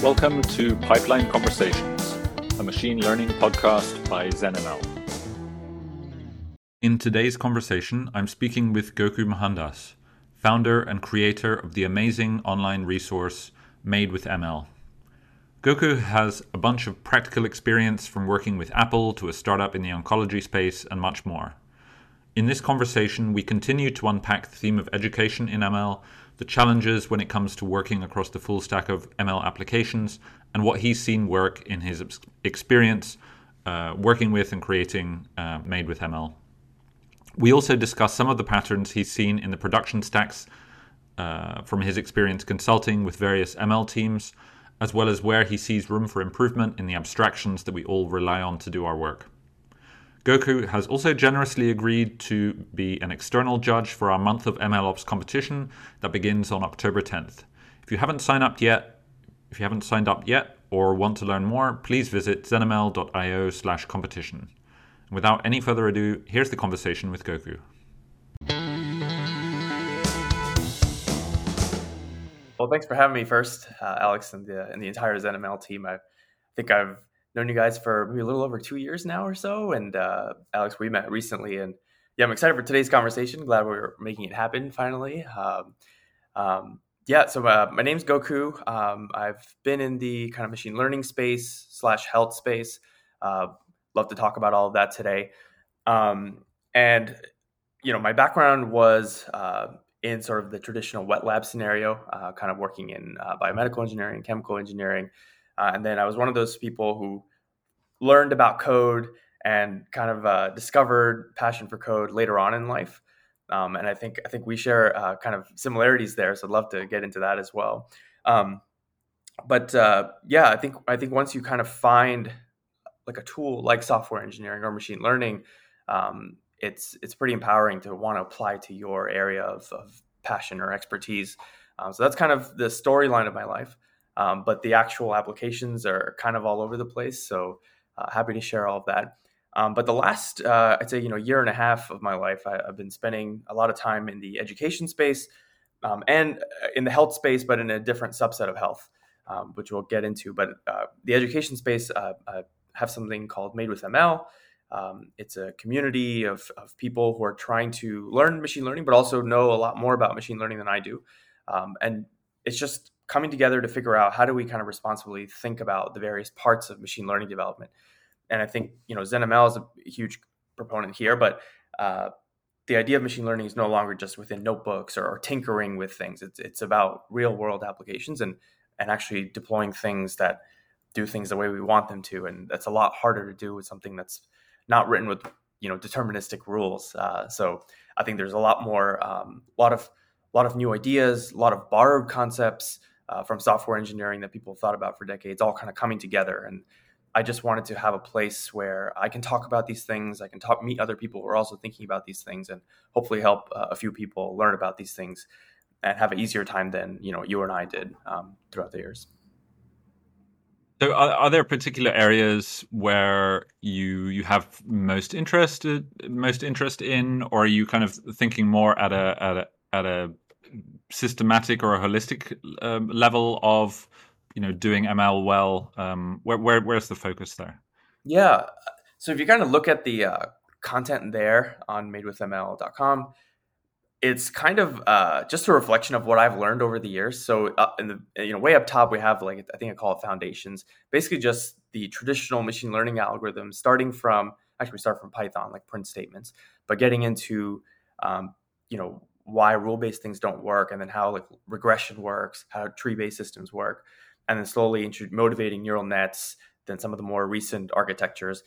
Welcome to Pipeline Conversations, a machine learning podcast by ZenML. In today's conversation, I'm speaking with Goku Mohandas, founder and creator of the amazing online resource Made with ML. Goku has a bunch of practical experience from working with Apple to a startup in the oncology space and much more. In this conversation, we continue to unpack the theme of education in ML, the challenges when it comes to working across the full stack of ML applications, and what he's seen work in his experience uh, working with and creating uh, Made with ML. We also discuss some of the patterns he's seen in the production stacks uh, from his experience consulting with various ML teams as well as where he sees room for improvement in the abstractions that we all rely on to do our work. Goku has also generously agreed to be an external judge for our month of MLOps competition that begins on October 10th. If you haven't signed up yet, if you haven't signed up yet or want to learn more, please visit zenml.io slash competition. Without any further ado, here's the conversation with Goku. Well, thanks for having me first, uh, Alex, and the and the entire ZenML team. I think I've known you guys for maybe a little over two years now or so. And uh, Alex, we met recently, and yeah, I'm excited for today's conversation. Glad we're making it happen finally. Um, um, yeah, so uh, my name's Goku. Um, I've been in the kind of machine learning space slash health space. Uh, love to talk about all of that today. Um, and you know, my background was uh, in sort of the traditional wet lab scenario, uh, kind of working in uh, biomedical engineering, chemical engineering. Uh, and then I was one of those people who learned about code and kind of uh, discovered passion for code later on in life. Um, and I think I think we share uh, kind of similarities there. So I'd love to get into that as well. Um, but uh, yeah, I think I think once you kind of find like a tool like software engineering or machine learning, um, it's it's pretty empowering to want to apply to your area of, of passion or expertise. Um, so that's kind of the storyline of my life. Um, but the actual applications are kind of all over the place. So uh, happy to share all of that. Um, but the last, uh, I'd say, you know, year and a half of my life, I, have been spending a lot of time in the education space um, and uh, in the health space, but in a different subset of health, um, which we'll get into. But uh, the education space, uh, I have something called Made with ML. Um, it's a community of, of people who are trying to learn machine learning, but also know a lot more about machine learning than I do. Um, and it's just coming together to figure out how do we kind of responsibly think about the various parts of machine learning development. And I think you know ZenML is a huge proponent here, but uh, the idea of machine learning is no longer just within notebooks or, or tinkering with things. It's it's about real world applications and and actually deploying things that do things the way we want them to. And that's a lot harder to do with something that's not written with you know deterministic rules. Uh, so I think there's a lot more, um, a lot of, a lot of new ideas, a lot of borrowed concepts uh, from software engineering that people thought about for decades, all kind of coming together. And I just wanted to have a place where I can talk about these things. I can talk, meet other people who are also thinking about these things, and hopefully help uh, a few people learn about these things and have an easier time than you know you and I did um, throughout the years. So, are, are, there particular areas where you you have most interested most interest in, or are you kind of thinking more at a at a at a systematic or a holistic um, level of you know doing ML well? Um, where, where where's the focus there? Yeah, so if you kind of look at the uh, content there on madewithml.com, it's kind of uh, just a reflection of what I've learned over the years. So, uh, in the you know way up top, we have like I think I call it foundations. Basically, just the traditional machine learning algorithms, starting from actually we start from Python, like print statements, but getting into um, you know why rule based things don't work, and then how like regression works, how tree based systems work, and then slowly motivating neural nets. Then some of the more recent architectures.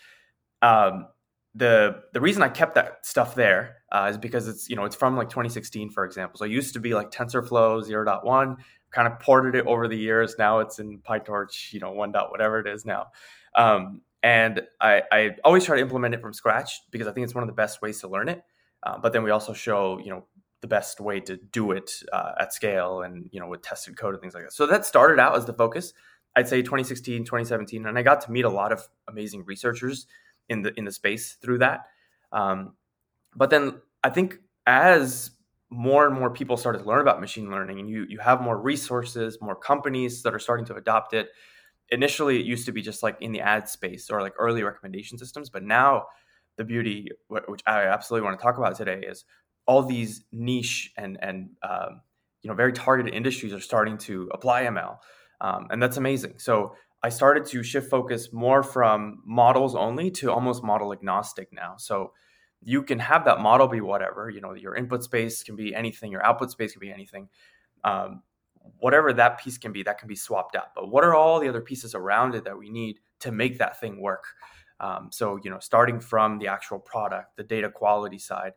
Um, the the reason I kept that stuff there uh, is because it's you know it's from like 2016 for example. So it used to be like TensorFlow 0.1, kind of ported it over the years. Now it's in PyTorch, you know 1. whatever it is now. Um, and I, I always try to implement it from scratch because I think it's one of the best ways to learn it. Uh, but then we also show you know the best way to do it uh, at scale and you know with tested code and things like that. So that started out as the focus. I'd say 2016, 2017, and I got to meet a lot of amazing researchers in the in the space through that. Um, but then I think as more and more people started to learn about machine learning and you you have more resources more companies that are starting to adopt it initially it used to be just like in the ad space or like early recommendation systems but now the beauty which i absolutely want to talk about today is all these niche and and um, you know very targeted industries are starting to apply ml um, and that's amazing. So i started to shift focus more from models only to almost model agnostic now. So you can have that model be whatever you know your input space can be anything your output space can be anything um, whatever that piece can be that can be swapped out. But what are all the other pieces around it that we need to make that thing work? Um, so you know starting from the actual product the data quality side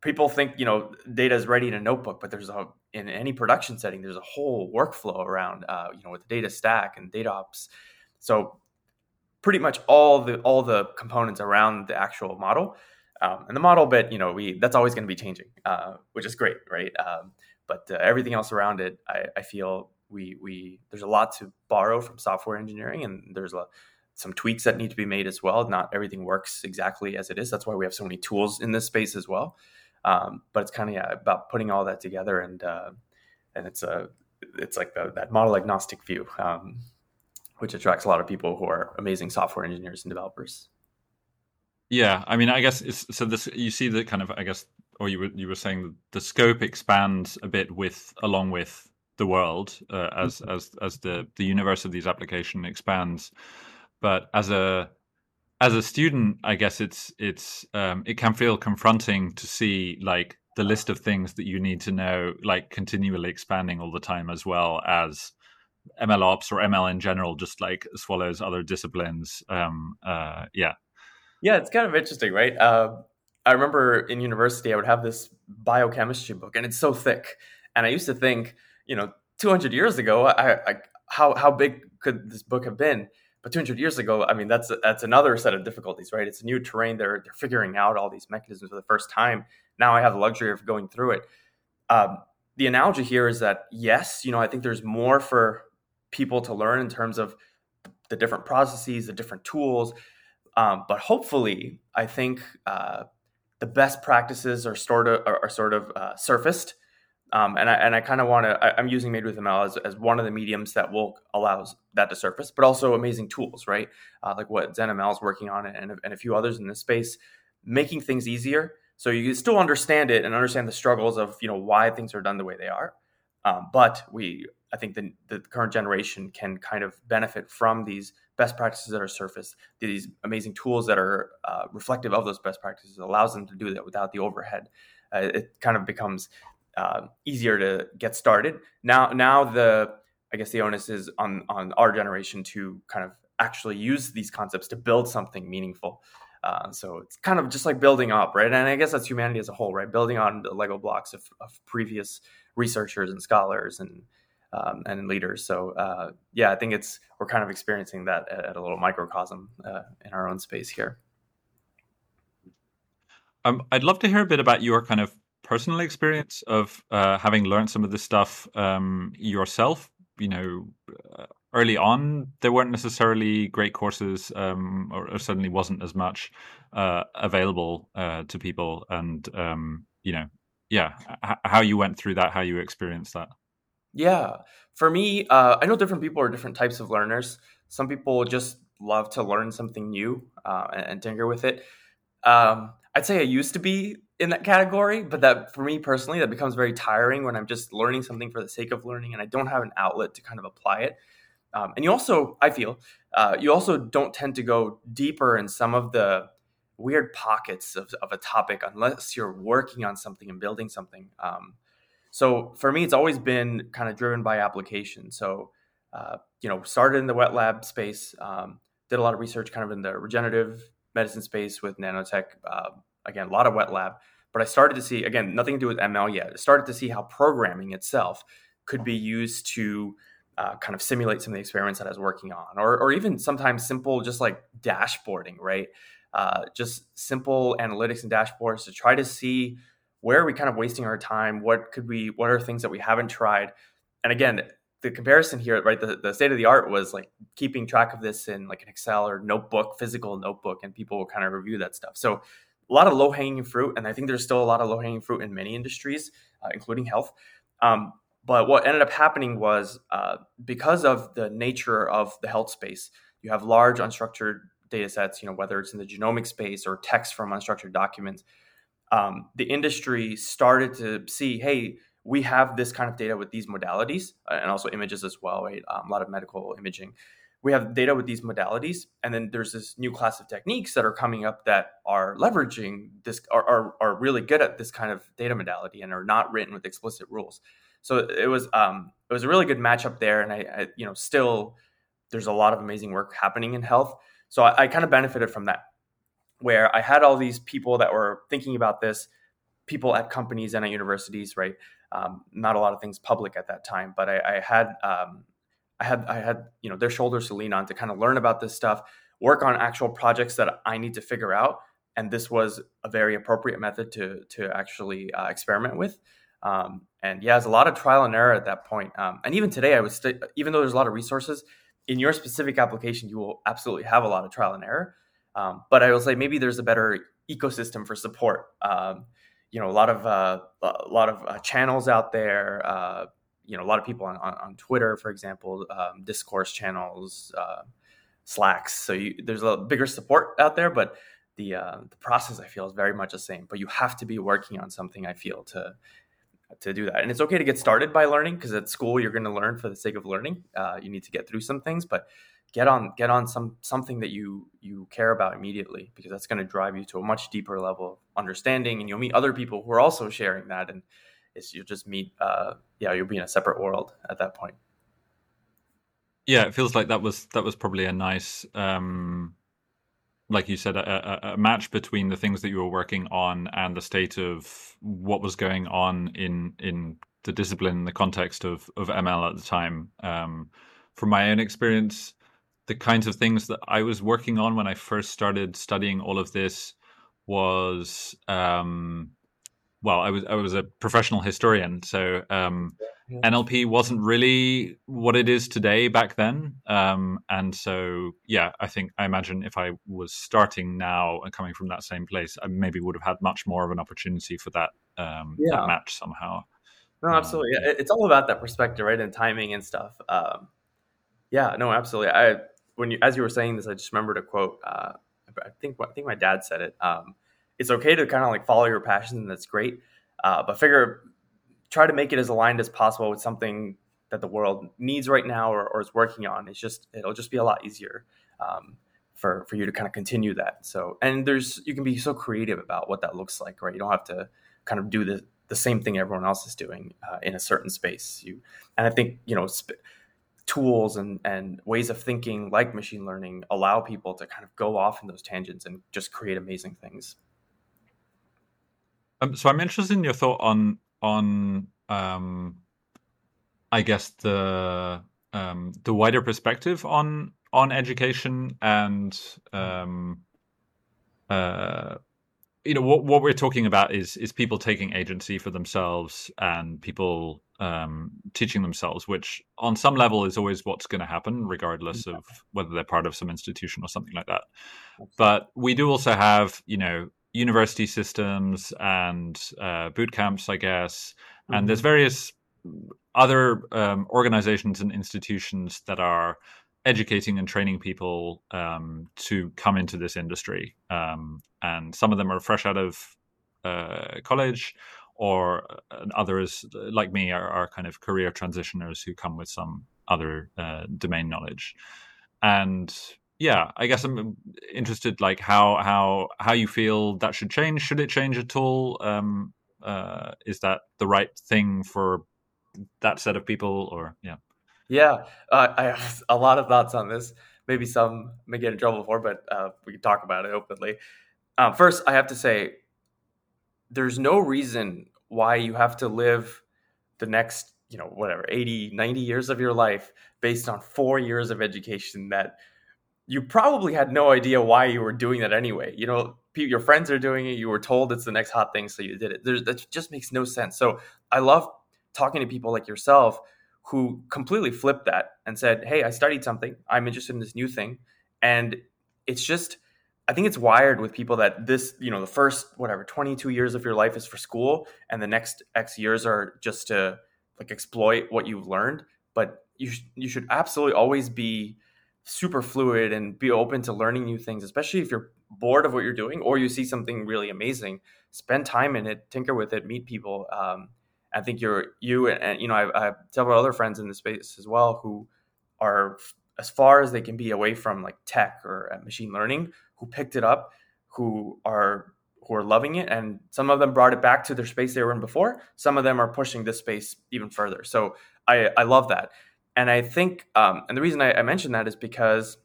people think you know data is ready in a notebook but there's a in any production setting there's a whole workflow around uh, you know with the data stack and data ops so pretty much all the all the components around the actual model um, and the model bit, you know, we that's always going to be changing, uh, which is great, right? Um, but uh, everything else around it, I, I, feel we we there's a lot to borrow from software engineering, and there's a, some tweaks that need to be made as well. Not everything works exactly as it is. That's why we have so many tools in this space as well. Um, but it's kind of yeah, about putting all that together, and uh, and it's a it's like the, that model agnostic view, um, which attracts a lot of people who are amazing software engineers and developers. Yeah, I mean, I guess it's so. This you see the kind of, I guess, or you were you were saying the scope expands a bit with along with the world uh, as mm-hmm. as as the the universe of these application expands. But as a as a student, I guess it's it's um, it can feel confronting to see like the list of things that you need to know, like continually expanding all the time, as well as ML ops or ML in general, just like swallows other disciplines. Um, uh, yeah, yeah, it's kind of interesting, right? Uh, I remember in university, I would have this biochemistry book, and it's so thick. And I used to think, you know, 200 years ago, I, I, how how big could this book have been? But 200 years ago, I mean, that's that's another set of difficulties, right? It's a new terrain. They're they're figuring out all these mechanisms for the first time. Now I have the luxury of going through it. Um, the analogy here is that yes, you know, I think there's more for people to learn in terms of the different processes, the different tools um, but hopefully, I think uh, the best practices are sort of are, are sort of uh, surfaced. Um, and I and I kind of want to. I'm using Made with ML as, as one of the mediums that will allows that to surface, but also amazing tools, right? Uh, like what ZenML is working on, and, and a few others in this space, making things easier so you can still understand it and understand the struggles of you know why things are done the way they are. Um, but we, I think the, the current generation can kind of benefit from these best practices that are surfaced, these amazing tools that are uh, reflective of those best practices, allows them to do that without the overhead. Uh, it kind of becomes uh, easier to get started. Now, now the I guess the onus is on on our generation to kind of actually use these concepts to build something meaningful. Uh, so it's kind of just like building up, right? And I guess that's humanity as a whole, right? Building on the Lego blocks of, of previous researchers and scholars and um, and leaders. So uh, yeah, I think it's we're kind of experiencing that at, a little microcosm uh, in our own space here. Um, I'd love to hear a bit about your kind of personal experience of uh, having learned some of this stuff um, yourself. You know, uh, early on there weren't necessarily great courses, um, or, or, certainly wasn't as much uh, available uh, to people, and um, you know, yeah, h- how you went through that, how you experienced that. Yeah. For me, uh, I know different people are different types of learners. Some people just love to learn something new uh, and, and, tinker with it. Um, I'd say I used to be in that category, but that for me personally, that becomes very tiring when I'm just learning something for the sake of learning and I don't have an outlet to kind of apply it. Um, and you also, I feel, uh, you also don't tend to go deeper in some of the weird pockets of, of a topic unless you're working on something and building something. Um, so for me, it's always been kind of driven by application. So, uh, you know, started in the wet lab space, um, did a lot of research kind of in the regenerative medicine space with nanotech. Uh, again, a lot of wet lab. But I started to see, again, nothing to do with ML yet. I started to see how programming itself could be used to uh, kind of simulate some of the experiments that I was working on, or, or even sometimes simple, just like dashboarding, right? Uh, just simple analytics and dashboards to try to see where are we kind of wasting our time? What could we, what are things that we haven't tried? And again, the comparison here, right? The, the state of the art was like keeping track of this in like an Excel or notebook, physical notebook, and people will kind of review that stuff. So a lot of low hanging fruit, and I think there's still a lot of low hanging fruit in many industries, uh, including health. Um, but what ended up happening was uh, because of the nature of the health space, you have large unstructured data sets, you know, whether it's in the genomic space or text from unstructured documents. Um, the industry started to see, hey, we have this kind of data with these modalities uh, and also images as well, right? Um, a lot of medical imaging. We have data with these modalities, and then there's this new class of techniques that are coming up that are leveraging this, are, are, are really good at this kind of data modality and are not written with explicit rules. So it was um, it was a really good matchup there, and I, I you know still there's a lot of amazing work happening in health. So I, I kind of benefited from that, where I had all these people that were thinking about this, people at companies and at universities, right? Um, not a lot of things public at that time, but I, I had um, I had I had you know their shoulders to lean on to kind of learn about this stuff, work on actual projects that I need to figure out, and this was a very appropriate method to to actually uh, experiment with. Um, and yeah, it's a lot of trial and error at that point. Um, and even today, I would st- even though there's a lot of resources in your specific application, you will absolutely have a lot of trial and error. Um, but I will say maybe there's a better ecosystem for support. Um, you know, a lot of uh, a lot of uh, channels out there. You know, a lot of people on, on, on Twitter, for example, um, Discord channels, uh, Slacks. So you, there's a bigger support out there, but the uh, the process I feel is very much the same. But you have to be working on something. I feel to to do that. And it's okay to get started by learning because at school you're going to learn for the sake of learning. Uh, you need to get through some things, but get on get on some something that you you care about immediately because that's going to drive you to a much deeper level of understanding, and you'll meet other people who are also sharing that, and you'll just meet. Uh, yeah, you'll be in a separate world at that point. Yeah, it feels like that was that was probably a nice um like you said, a, a, match between the things that you were working on and the state of what was going on in in the discipline, in the context of of ML at the time. Um, from my own experience, the kinds of things that I was working on when I first started studying all of this was um, well, I was I was a professional historian, so um, yeah. NLP wasn't really what it is today back then, um, and so yeah, I think I imagine if I was starting now and coming from that same place, I maybe would have had much more of an opportunity for that, um, yeah. that match somehow. No, um, absolutely. yeah. It's all about that perspective, right, and timing and stuff. Um, yeah, no, absolutely. I when you as you were saying this, I just remembered a quote. Uh, I think I think my dad said it. It's okay to kind of like follow your passion and that's great uh, but figure try to make it as aligned as possible with something that the world needs right now or, or is working on. It's just it'll just be a lot easier um, for for you to kind of continue that. So and there's you can be so creative about what that looks like right? You don't have to kind of do the the same thing everyone else is doing uh, in a certain space. You and i think you know sp- tools and, and ways of thinking like machine learning allow people to kind of go off in those tangents and just create amazing things um, so I'm interested in your thought on on um, I guess the um, the wider perspective on on education and um, uh, you know what what we're talking about is is people taking agency for themselves and people um, teaching themselves, which on some level is always what's going to happen, regardless of whether they're part of some institution or something like that. But we do also have, you know, university systems and uh, boot camps, I guess. Mm-hmm. And there's mm-hmm. various other um, organizations and institutions that are educating and training people um, to come into this industry. Um, and some of them are fresh out of uh, college, or uh, others, like me, are, are, kind of career transitioners who come with some other uh, domain knowledge. And yeah, I guess I'm interested, like how how how you feel that should change. Should it change at all? Um, uh, is that the right thing for that set of people, or yeah? Yeah, uh, I have a lot of thoughts on this. Maybe some may get in trouble for, but uh, we can talk about it openly. Um, first, I have to say, there's no reason why you have to live the next, you know, whatever, 80, 90 years of your life based on four years of education that you probably had no idea why you were doing that anyway. You know, your friends are doing it. You were told it's the next hot thing, so you did it. There's, that just makes no sense. So I love talking to people like yourself who completely flipped that and said, "Hey, I studied something. I'm interested in this new thing, and it's just." I think it's wired with people that this, you know, the first whatever 22 years of your life is for school and the next X years are just to like exploit what you've learned, but you sh- you should absolutely always be super fluid and be open to learning new things, especially if you're bored of what you're doing or you see something really amazing. Spend time in it, tinker with it, meet people. Um, I think you're you and, and you know I, I, have several other friends in the space as well who are as far as they can be away from like tech or uh, machine learning, who picked it up, who are who are loving it, and some of them brought it back to their space they were in before. Some of them are pushing this space even further. So I I love that and I think, um, and the reason I, I mention that is because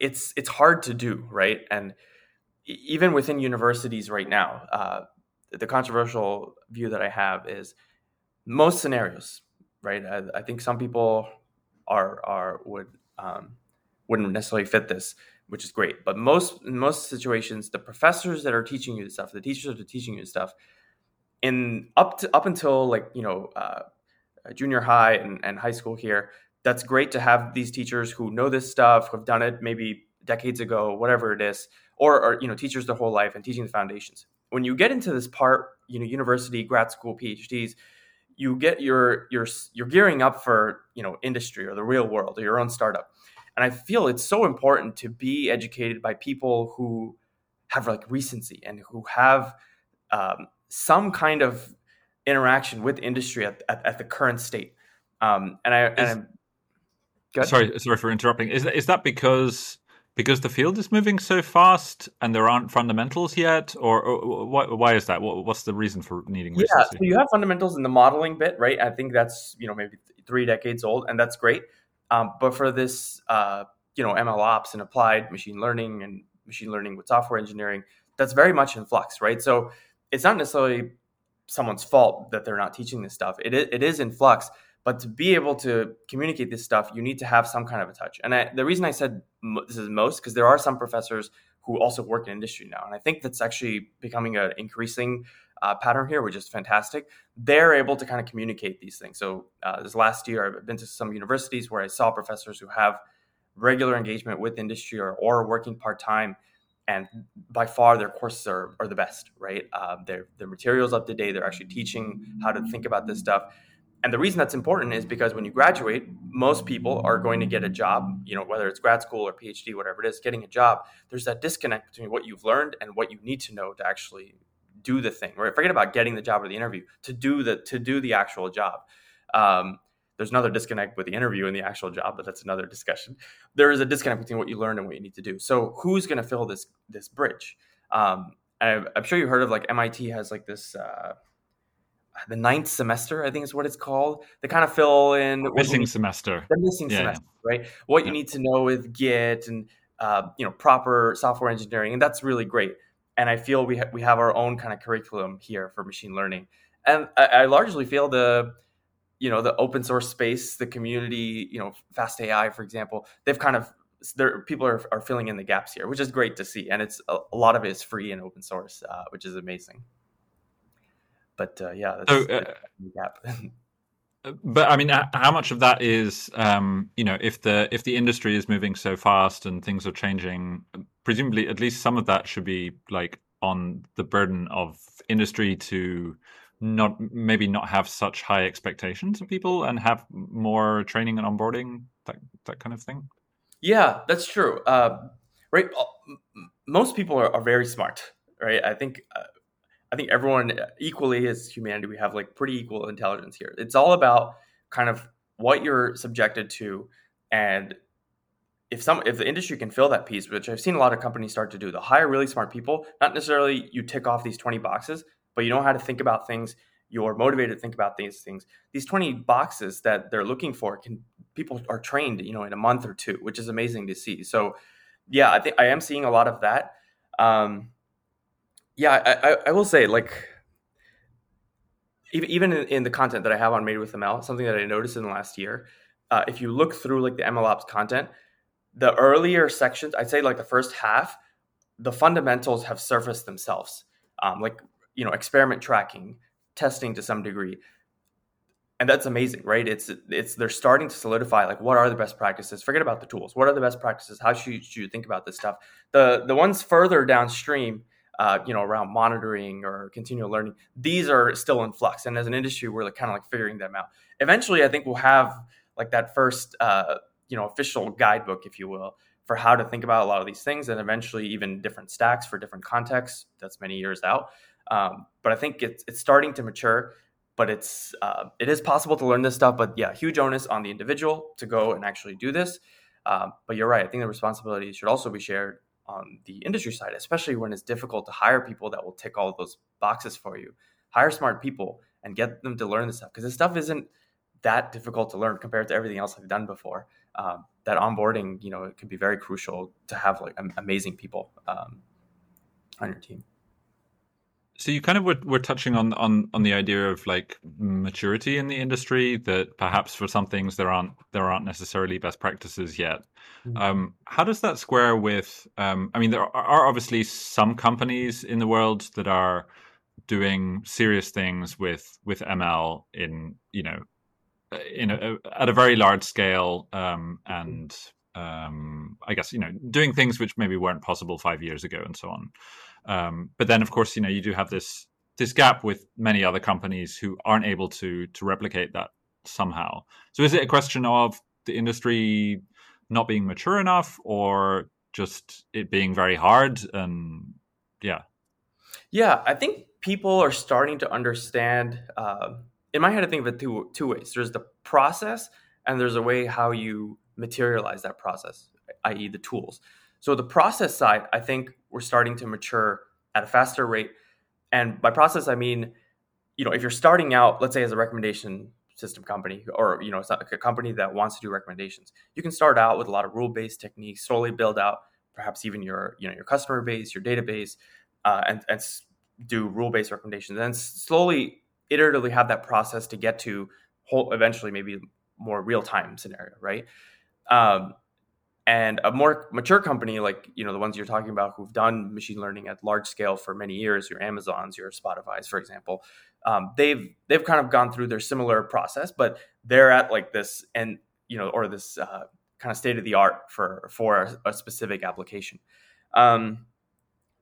it's it's hard to do, right? And even within universities right now, uh, the controversial view that I have is most scenarios, right? I, I think some people are are would um, wouldn't necessarily fit this, which is great. But most in most situations, the professors that are teaching you the stuff, the teachers that are teaching you the stuff, in up to up until like you know uh, junior high and, and high school here. That's great to have these teachers who know this stuff, who have done it maybe decades ago, whatever it is, or, or you know teachers their whole life and teaching the foundations. When you get into this part, you know, university, grad school, PhDs, you get your your you're gearing up for you know industry or the real world or your own startup. And I feel it's so important to be educated by people who have like recency and who have um, some kind of interaction with industry at, at, at the current state. Um, and I, and is, sorry, sorry for interrupting. Is that, is that because because the field is moving so fast and there aren't fundamentals yet, or, or why, why, is that? What, what's the reason for needing? Yeah, so you have fundamentals in the modeling bit, right? I think that's you know maybe three decades old, and that's great. Um, but for this, uh, you know, ML ops and applied machine learning and machine learning with software engineering, that's very much in flux, right? So it's not necessarily someone's fault that they're not teaching this stuff. It, it is in flux, but to be able to communicate this stuff, you need to have some kind of a touch. And I, the reason I said this is most because there are some professors who also work in industry now, and I think that's actually becoming an increasing uh, pattern here, which is fantastic. They're able to kind of communicate these things. So uh, this last year, I've been to some universities where I saw professors who have regular engagement with industry or, or working part time and by far their courses are, are the best right? Um, their, their materials up to date they're actually teaching how to think about this stuff. And the reason that's important is because when you graduate most people are going to get a job you know whether it's grad school or phd whatever it is getting a job. There's that disconnect between what you've learned and what you need to know to actually do the thing right? Forget about getting the job or the interview to do the to do the actual job. Um, there's another disconnect with the interview and the actual job, but that's another discussion. There is a disconnect between what you learn and what you need to do. So who's going to fill this this bridge? Um, I'm, I'm, sure you heard of like MIT has like this uh, the ninth semester, I think is what it's called. They kind of fill in missing semester. The missing yeah, semester, yeah. right? What yeah. you need to know with Git and uh, you know proper software engineering, and that's really great. And I feel we ha- we have our own kind of curriculum here for machine learning, and I, I largely feel the you know the open source space the community you know fast ai for example they've kind of there people are, are filling in the gaps here which is great to see. And it's a, a lot of it is free and open source uh, which is amazing. But uh, yeah that's, so, uh, gap. but I mean, how much of that is, um, you know, if the if the industry is moving so fast and things are changing, presumably at least some of that should be like on the burden of industry to not maybe not have such high expectations of people and have more training and onboarding that that kind of thing? Yeah that's true. Uh, right uh, most people are, are, very smart right? I think uh, i think everyone equally as humanity we have like pretty equal intelligence here. It's all about kind of what you're subjected to and if some if the industry can fill that piece which i've seen a lot of companies start to do the hire really smart people. Not necessarily you tick off these 20 boxes but you know how to think about things. You're motivated to think about these things. These 20 boxes that they're looking for can people are trained you know in a month or two which is amazing to see. So yeah i think i am seeing a lot of that. Um yeah i i, I will say like even even in, the content that i have on made with ml something that i noticed in the last year uh, if you look through like the mlops content the earlier sections i'd say like the first half the fundamentals have surfaced themselves. Um, like you know experiment tracking testing to some degree and that's amazing, right? It's it's they're starting to solidify like what are the best practices. Forget about the tools. What are the best practices? How should you, should you think about this stuff? The the ones further downstream, uh, you know, around monitoring or continual learning, these are still in flux. And as an industry, we're like kind of like figuring them out. Eventually, I think we'll have like that first, uh, you know, official guidebook, if you will, for how to think about a lot of these things, and eventually even different stacks for different contexts. That's many years out. Um, but I think it's it's starting to mature but it's uh, it is possible to learn this stuff. But yeah, huge onus on the individual to go and actually do this. Um, but you're right. I think the responsibility should also be shared on the industry side, especially when it's difficult to hire people that will tick all those boxes for you. Hire smart people and get them to learn this stuff because this stuff isn't that difficult to learn compared to everything else I've done before. Um, that onboarding, you know, it can be very crucial to have like amazing people um, on your team. So you kind of were, were touching on, on on the idea of like maturity in the industry that perhaps for some things there aren't there aren't necessarily best practices yet. Mm-hmm. Um, how does that square with? Um, I mean, there are obviously some companies in the world that are doing serious things with with ML in you know in a, at a very large scale um, and um, I guess you know doing things which maybe weren't possible five years ago and so on. Um, but then, of course, you know, you do have this this gap with many other companies who aren't able to to replicate that somehow. So, is it a question of the industry not being mature enough, or just it being very hard? And yeah, yeah, I think people are starting to understand. Uh, in my head, I think of it two two ways. There's the process, and there's a way how you materialize that process, i.e., the tools. So the process side, I think we're starting to mature at a faster rate. And by process, I mean, you know, if you're starting out, let's say as a recommendation system company, or you know, it's a company that wants to do recommendations, you can start out with a lot of rule-based techniques, slowly build out perhaps even your you know your customer base, your database, uh, and and do rule-based recommendations, and slowly iteratively have that process to get to whole, eventually maybe more real-time scenario, right? Um, and a more mature company like you know the ones you're talking about who've done machine learning at large scale for many years your amazons your spotify's for example um, they've they've kind of gone through their similar process but they're at like this and you know or this uh, kind of state of the art for for a, specific application. Um,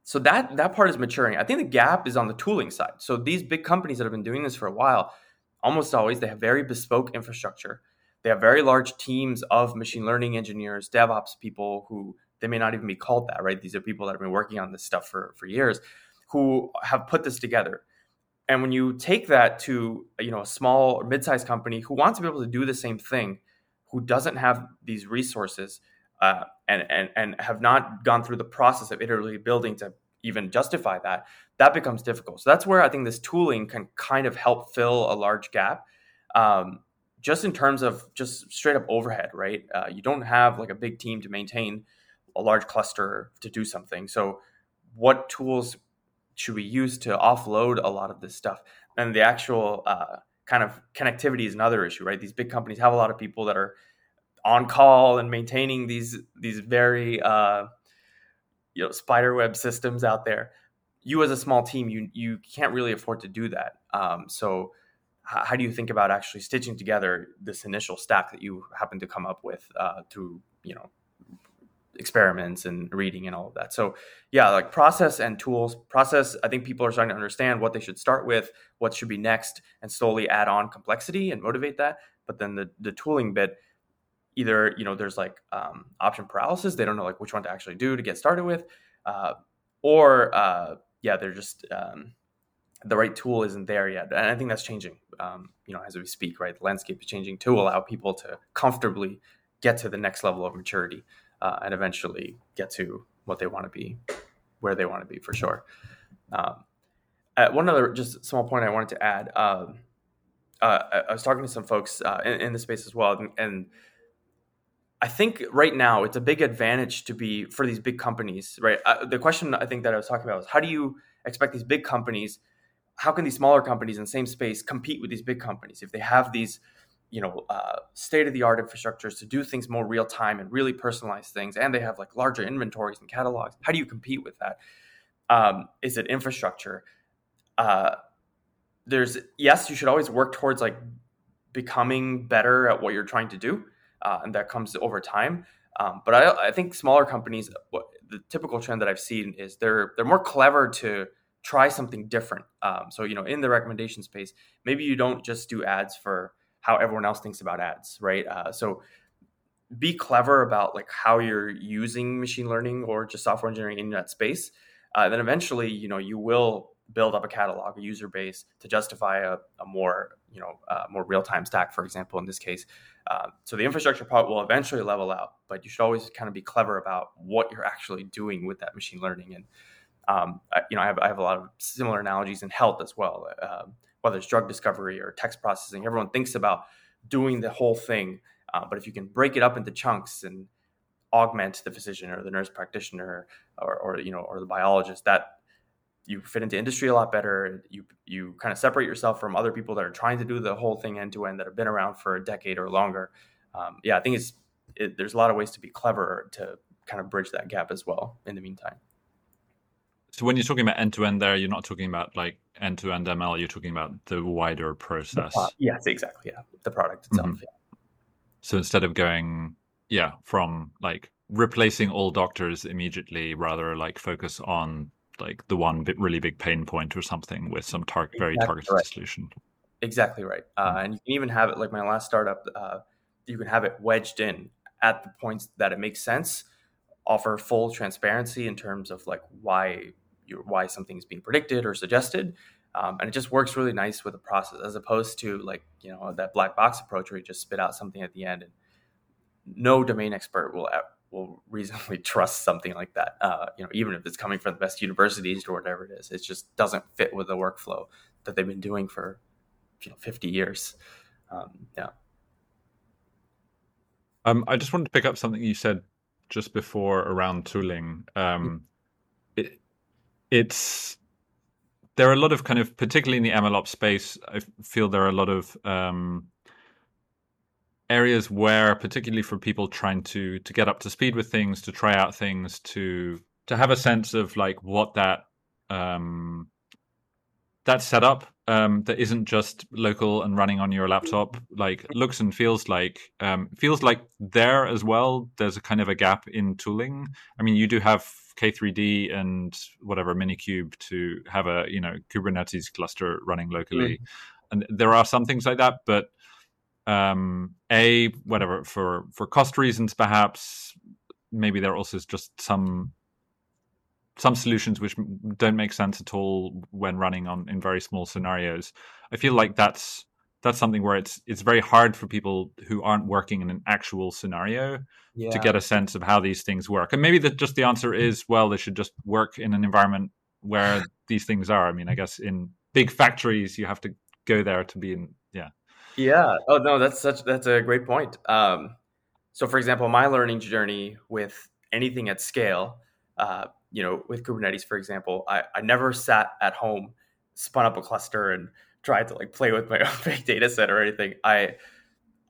so that that part is maturing. I think the gap is on the tooling side. So these big companies that have been doing this for a while almost always they have very bespoke infrastructure they have very large teams of machine learning engineers, DevOps people who they may not even be called that, right? These are people that have been working on this stuff for, for years who have put this together. And when you take that to you know a small or mid-sized company who wants to be able to do the same thing, who doesn't have these resources uh, and, and and have not gone through the process of iteratively building to even justify that, that becomes difficult. So that's where I think this tooling can kind of help fill a large gap. Um, just in terms of just straight up overhead, right? Uh, you don't have like a big team to maintain a large cluster to do something. So, what tools should we use to offload a lot of this stuff? And the actual uh, kind of connectivity is another issue, right? These big companies have a lot of people that are on call and maintaining these these very uh, you know spider web systems out there. You as a small team, you you can't really afford to do that. Um, so how do you think about actually stitching together this initial stack that you happen to come up with uh, through you know experiments and reading and all of that so yeah like process and tools process i think people are starting to understand what they should start with what should be next and slowly add on complexity and motivate that but then the, the tooling bit either you know there's like um, option paralysis they don't know like which one to actually do to get started with uh, or uh, yeah they're just um, the right tool isn't there yet. And I think that's changing, um, you know, as we speak, right? The landscape is changing to allow people to comfortably get to the next level of maturity uh, and eventually get to what they want to be, where they want to be for sure. Um, uh, one other just small point I wanted to add. Um, uh, I was talking to some folks uh, in, in, the space as well, and, and I think right now it's a big advantage to be for these big companies, right? Uh, the question I think that I was talking about was how do you expect these big companies how can these smaller companies in the same space compete with these big companies? If they have these you know uh, state of the art infrastructures to do things more real time and really personalize things and they have like larger inventories and catalogs how do you compete with that? Um, is it infrastructure? Uh, there's yes you should always work towards like becoming better at what you're trying to do, uh, and that comes over time. Um, but I, I, think smaller companies, the typical trend that I've seen is they're they're more clever to try something different. Um, so you know, in the recommendation space, maybe you don't just do ads for how everyone else thinks about ads, right? Uh, so be clever about like how you're using machine learning or just software engineering in that space. Uh, then eventually, you know, you will build up a catalog, a user base to justify a, a more, you know, uh, more real time stack, for example, in this case. Uh, so the infrastructure part will eventually level out, but you should always kind of be clever about what you're actually doing with that machine learning. And um, I, you know, I have, I have a lot of similar analogies in health as well. Um, whether it's drug discovery or text processing, everyone thinks about doing the whole thing uh, but if you can break it up into chunks and augment the physician or the nurse practitioner or, or you know or the biologist, that you fit into industry a lot better. You you kind of separate yourself from other people that are trying to do the whole thing end to end that have been around for a decade or longer. Um, yeah, I think it's it, there's a lot of ways to be clever to kind of bridge that gap as well. In the meantime. So when you're talking about end to end, there, you're not talking about like end to end ML. You're talking about the wider process. Uh, yes, exactly. Yeah, the product itself. Mm-hmm. Yeah. So instead of going, yeah, from like replacing all doctors immediately, rather like focus on like the one bit really big pain point or something with some tar- very exactly targeted right. solution. Exactly right. Uh, mm-hmm. And you can even have it like my last startup. Uh, you can have it wedged in at the points that it makes sense. Offer full transparency in terms of like why you why something is being predicted or suggested, um, and it just works really nice with the process as opposed to like you know that black box approach where you just spit out something at the end and no domain expert will will reasonably trust something like that uh, you know even if it's coming from the best universities or whatever it is. It just doesn't fit with the workflow that they've been doing for you know 50 years um, yeah. Um, i just wanted to pick up something you said just before around tooling. Um, it's there are a lot of kind of, particularly in the MLOps space, I feel there are a lot of um, areas where, particularly for people trying to to get up to speed with things, to try out things, to to have a sense of like what that um, that setup um, that isn't just local and running on your laptop like looks and feels like um, feels like there as well. There's a kind of a gap in tooling. I mean, you do have K3D and whatever Minikube to have a you know Kubernetes cluster running locally, mm. and there are some things like that. But um, a whatever for for cost reasons, perhaps maybe there also is just some some solutions which don't make sense at all when running on in very small scenarios. I feel like that's that's something where it's it's very hard for people who aren't working in an actual scenario yeah. to get a sense of how these things work. And maybe that just the answer is well, they should just work in an environment where these things are. I mean, I guess in big factories you have to go there to be in yeah. Yeah. Oh no, that's such that's a great point. Um, so for example, my learning journey with anything at scale, uh, you know, with Kubernetes, for example, I, I never sat at home, spun up a cluster and tried to like play with my own big data set or anything. I,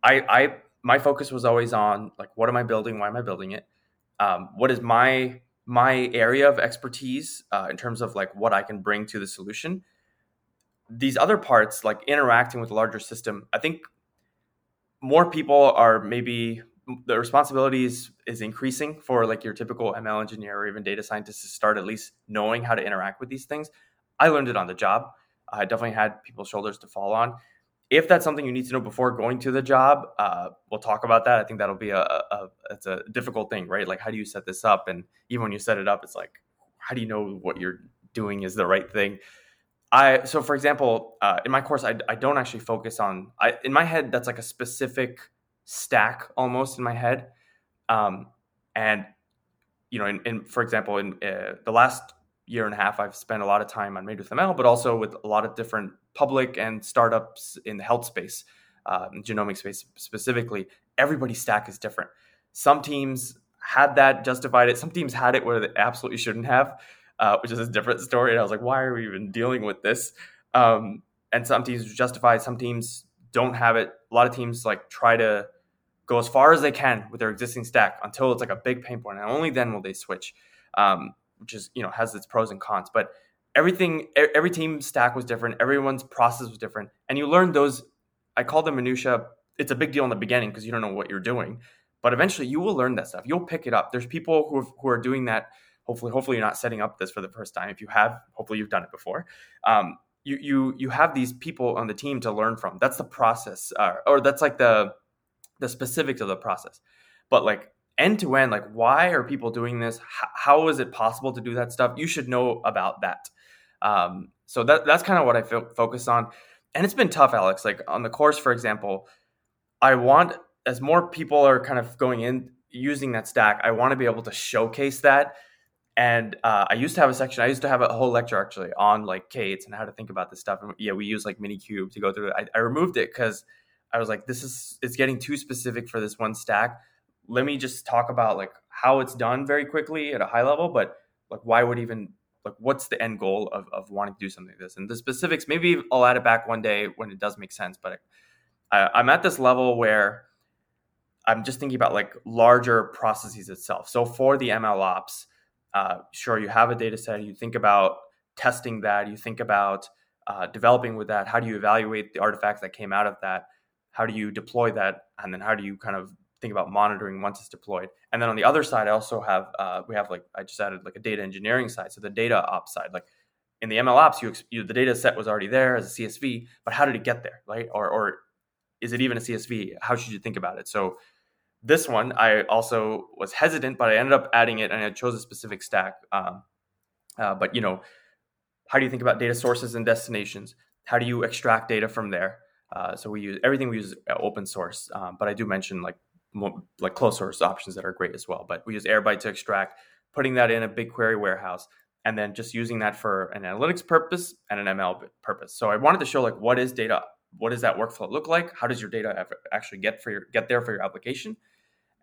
I, I, my focus was always on like, what am I building? Why am I building it? Um, what is my my area of expertise uh, in terms of like what I can bring to the solution? These other parts, like interacting with the larger system, I think more people are maybe the responsibilities is increasing for like your typical ML engineer or even data scientist to start at least knowing how to interact with these things. I learned it on the job. I definitely had people's shoulders to fall on. If that's something you need to know before going to the job, uh, we'll talk about that. I think that'll be a, a, it's a difficult thing, right? Like, how do you set this up? And even when you set it up, it's like, how do you know what you're doing is the right thing? I so for example, uh, in my course, I, I don't actually focus on. I in my head, that's like a specific stack almost in my head, um, and you know, in, in for example, in uh, the last year and a half, I've spent a lot of time on Made with ML, but also with a lot of different public and startups in the health space, uh, genomic space specifically. Everybody's stack is different. Some teams had that justified it. Some teams had it where they absolutely shouldn't have, uh, which is a different story. And I was like, why are we even dealing with this? Um, and some teams justified. Some teams don't have it. A lot of teams like try to go as far as they can with their existing stack until it's like a big pain point, and only then will they switch. Um, which is you know has its pros and cons. But everything, every team stack was different. Everyone's process was different, and you learn those. I call them minutia. It's a big deal in the beginning because you don't know what you're doing, but eventually you will learn that stuff. You'll pick it up. There's people who who are doing that. Hopefully, hopefully you're not setting up this for the first time. If you have, hopefully you've done it before. Um, you you you have these people on the team to learn from. That's the process, uh, or that's like the the specifics of the process. But like end to end, like why are people doing this? How, is it possible to do that stuff? You should know about that. Um, so that that's kind of what I fo- focus on, and it's been tough, Alex. Like on the course, for example, I want as more people are kind of going in using that stack, I want to be able to showcase that. And uh, I used to have a section. I used to have a whole lecture actually on like K8s and how to think about this stuff. And yeah, we use like mini Minikube to go through it. I, I removed it because I was like, this is it's getting too specific for this one stack. Let me just talk about like how it's done very quickly at a high level, but like why would even like what's the end goal of, of wanting to do something like this? And the specifics maybe i'll add it back one day when it does make sense but I, i'm at this level where i'm just thinking about like larger processes itself. So for the ml ops uh, sure you have a data set you think about testing that you think about uh, developing with that. How do you evaluate the artifacts that came out of that? How do you deploy that? And then how do you kind of think about monitoring once it's deployed. And then on the other side, I also have uh, we have like I just added like a data engineering side, so the data ops side. Like in the ML ops, you, you the data set was already there as a CSV, but how did it get there, right? Or or is it even a CSV? How should you think about it? So this one, I also was hesitant, but I ended up adding it, and I chose a specific stack. Um, uh, but you know, how do you think about data sources and destinations? How do you extract data from there? Uh, so we use everything we use open source, um, but I do mention like more, like closed source options that are great as well. But we use Airbyte to extract, putting that in a BigQuery warehouse, and then just using that for an analytics purpose and an ML purpose. So I wanted to show like what is data, what does that workflow look like? How does your data actually get for your get there for your application?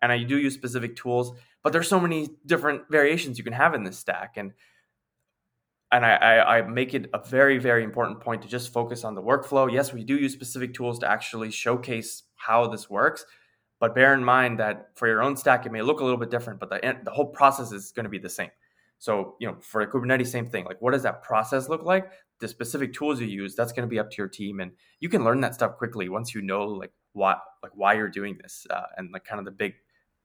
And I do use specific tools, but there's so many different variations you can have in this stack, and and I, I, I, make it a very very important point to just focus on the workflow. Yes, we do use specific tools to actually showcase how this works, but bear in mind that for your own stack, it may look a little bit different, but the, the whole process is going to be the same. So, you know, for Kubernetes, same thing. Like, what does that process look like? The specific tools you use, that's going to be up to your team, and you can learn that stuff quickly once you know like what, like why you're doing this, uh, and like kind of the big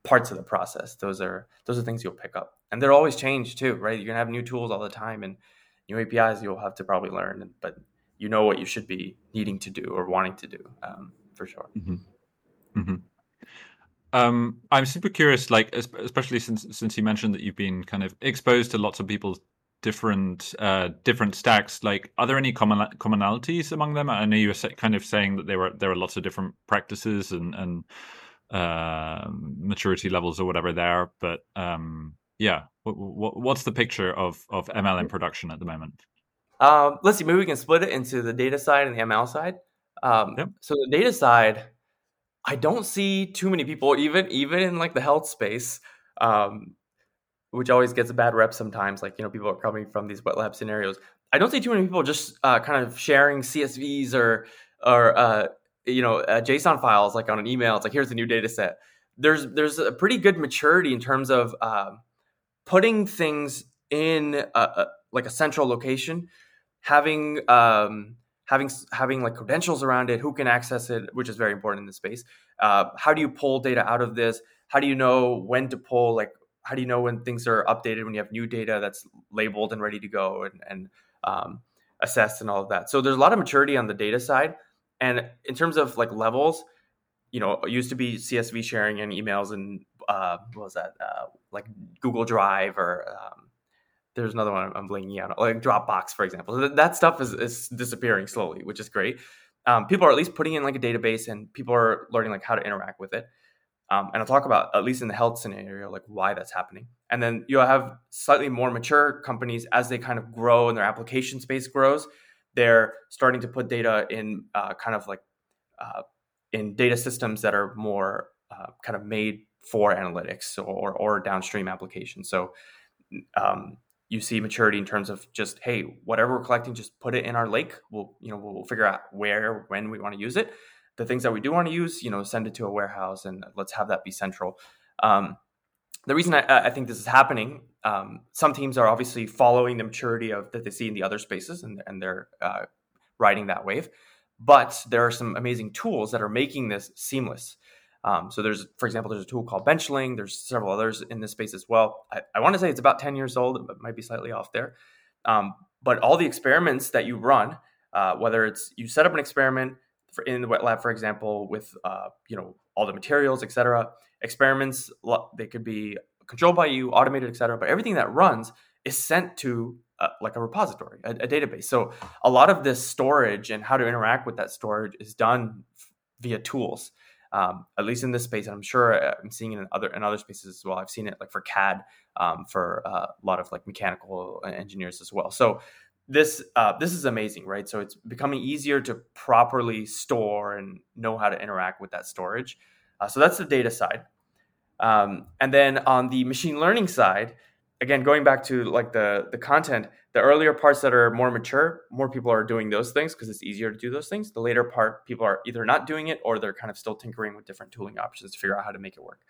parts of the process. Those are those are things you'll pick up, and they're always change too, right? You're gonna have new tools all the time, and new APIs you'll have to probably learn, but you know what you should be needing to do or wanting to do um, for sure. Mm-hmm. Mm-hmm. Um, I'm super curious, like especially since since you mentioned that you've been kind of exposed to lots of people's different uh, different stacks. Like, are there any common commonalities among them? I know you were kind of saying that there were there are lots of different practices and and uh, maturity levels or whatever there, but um, yeah, what, what's the picture of of ML in production at the moment? Um, let's see. Maybe we can split it into the data side and the ML side. Um, yep. So the data side I don't see too many people, even even in like the health space, um, which always gets a bad rep sometimes. Like you know, people are coming from these wet lab scenarios. I don't see too many people just uh, kind of sharing CSVs or or uh, you know uh, JSON files like on an email. It's like here's the new data set. There's there's a pretty good maturity in terms of um, putting things in a, a, like a central location, having um, having having like credentials around it, who can access it, which is very important in this space. Uh, how do you pull data out of this? How do you know when to pull? Like, how do you know when things are updated when you have new data that's labeled and ready to go and, and um, assessed and all of that? So there's a lot of maturity on the data side, and in terms of like levels, you know, it used to be CSV sharing and emails and uh, what was that? Uh, like Google Drive or um, there's another one I'm blinking out, like Dropbox, for example. That stuff is, is disappearing slowly, which is great. Um, people are at least putting in like a database, and people are learning like how to interact with it. Um, and I'll talk about at least in the health scenario, like why that's happening. And then you'll have slightly more mature companies as they kind of grow and their application space grows. They're starting to put data in uh, kind of like uh, in data systems that are more uh, kind of made for analytics or or downstream applications. So um, you see maturity in terms of just hey whatever we're collecting just put it in our lake. We'll you know we'll figure out where when we want to use it. The things that we do want to use you know send it to a warehouse and let's have that be central. Um, the reason I, I, think this is happening um, some teams are obviously following the maturity of that they see in the other spaces and, and they're uh, riding that wave. But there are some amazing tools that are making this seamless. Um, so there's, for example, there's a tool called Benchling. There's several others in this space as well. I, I want to say it's about 10 years old. It might be slightly off there. Um, but all the experiments that you run, uh, whether it's you set up an experiment for, in the wet lab, for example, with uh, you know all the materials, etc. Experiments they could be controlled by you, automated, etc. But everything that runs is sent to uh, like a repository, a, a, database. So a lot of this storage and how to interact with that storage is done via tools um, at least in this space. And I'm sure uh, I'm seeing it in other in other spaces as well. I've seen it like for CAD um, for uh, a lot of like mechanical engineers as well. So this uh, this is amazing, right? So it's becoming easier to properly store and know how to interact with that storage. Uh, so that's the data side. Um, and then on the machine learning side, again, going back to like the the content, the earlier parts that are more mature, more people are doing those things because it's easier to do those things. The later part, people are either not doing it or they're kind of still tinkering with different tooling options to figure out how to make it work.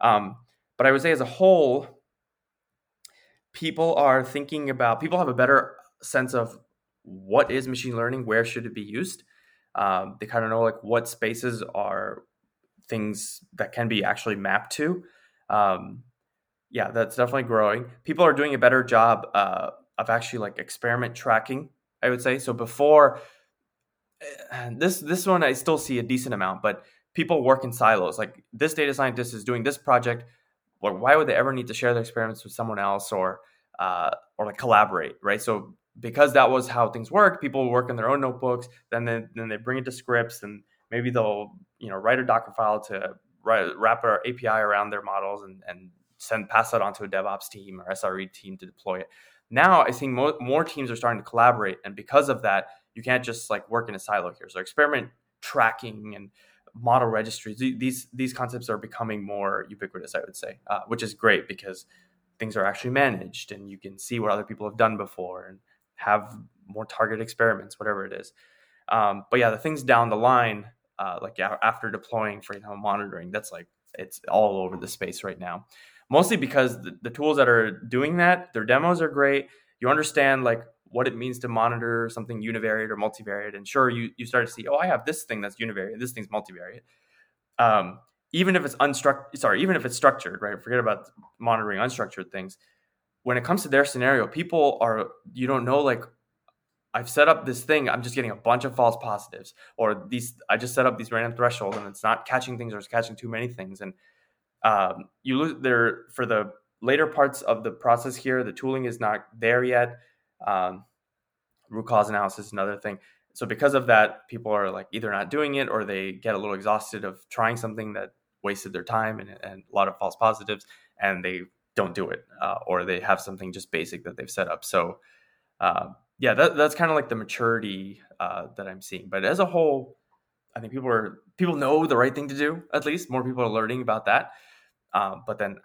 Um, but I would say, as a whole, people are thinking about, people have a better sense of what is machine learning, where should it be used. Um, they kind of know like what spaces are things that can be actually mapped to. Um, yeah, that's definitely growing. People are doing a better job uh, of actually like experiment tracking i would say. So before eh, this this one i still see a decent amount but people work in silos. Like this data scientist is doing this project. Why would they ever need to share their experiments with someone else or uh, or like collaborate right? So because that was how things worked people work in their own notebooks then they, then they bring it to scripts and maybe they'll you know write a docker file to write, wrap our api around their models and, and send pass that on to a devops team or sre team to deploy it now I think mo- more teams are starting to collaborate, and because of that, you can't just like work in a silo here. So experiment tracking and model registries these these concepts are becoming more ubiquitous, I would say, uh, which is great because things are actually managed and you can see what other people have done before and have more target experiments, whatever it is. Um, but yeah, the things down the line, uh, like after deploying, for example, monitoring, that's like it's all over the space right now mostly because the, the tools that are doing that, their demos are great. You understand like what it means to monitor something univariate or multivariate. And sure, you, you start to see, oh, I have this thing that's univariate, this thing's multivariate. Um, even if it's unstructured, sorry, even if it's structured, right? Forget about monitoring unstructured things. When it comes to their scenario, people are, you don't know, like, I've set up this thing, I'm just getting a bunch of false positives, or these, I just set up these random thresholds and it's not catching things or it's catching too many things. And um, you lose there for the later parts of the process here. The tooling is not there yet. Um, root cause analysis is another thing. So because of that, people are like either not doing it or they get a little exhausted of trying something that wasted their time and, and a lot of false positives, and they don't do it, uh, or they have something just basic that they've set up. So uh, yeah, that, that's kind of like the maturity uh, that I'm seeing. But as a whole, I think people are people know the right thing to do. At least more people are learning about that. Um, but then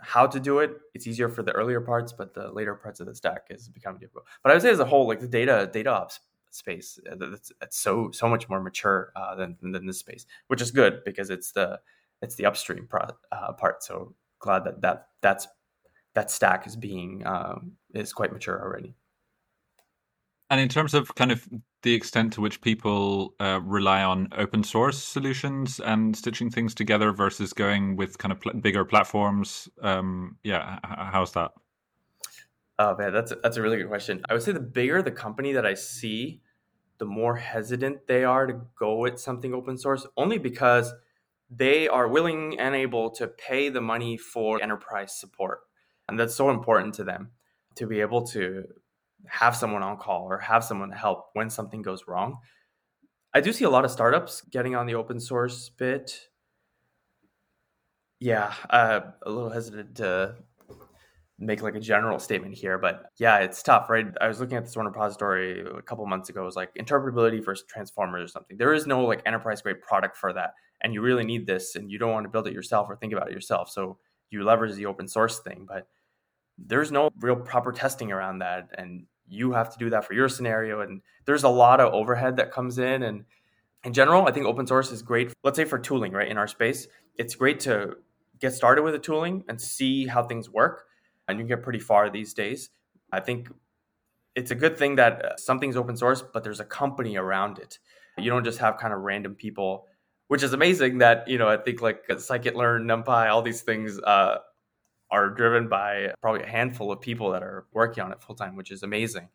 how to do it, it's easier for the earlier parts, but the later parts of the stack is becoming difficult. But I would say as a whole, like the data data ops space, uh, it's so so much more mature uh, than than this space, which is good because it's the it's the upstream pro, uh, part. So glad that that that's that stack is being um, is quite mature already. And in terms of kind of the extent to which people uh, rely on open source solutions and stitching things together versus going with kind of pl- bigger platforms, um, yeah, h- how's that? Oh man, that's a, that's a really good question. I would say the bigger the company that I see, the more hesitant they are to go with something open source, only because they are willing and able to pay the money for enterprise support, and that's so important to them to be able to have someone on call or have someone help when something goes wrong. I do see a lot of startups getting on the open source bit. Yeah, uh, a little hesitant to make like a general statement here, but yeah, it's tough, right? I was looking at this one repository a couple months ago. It was like interpretability versus transformers or something. There is no like enterprise grade product for that, and you really need this, and you don't want to build it yourself or think about it yourself. So you leverage the open source thing, but there's no real proper testing around that and you have to do that for your scenario and there's a lot of overhead that comes in and in general i think open source is great let's say for tooling right in our space it's great to get started with the tooling and see how things work and you can get pretty far these days. I think it's a good thing that uh, something's open source but there's a company around it. You don't just have kind of random people, which is amazing that, you know, I think like scikit-learn, NumPy, all these things uh, are driven by probably a handful of people that are working on it full time, which is amazing.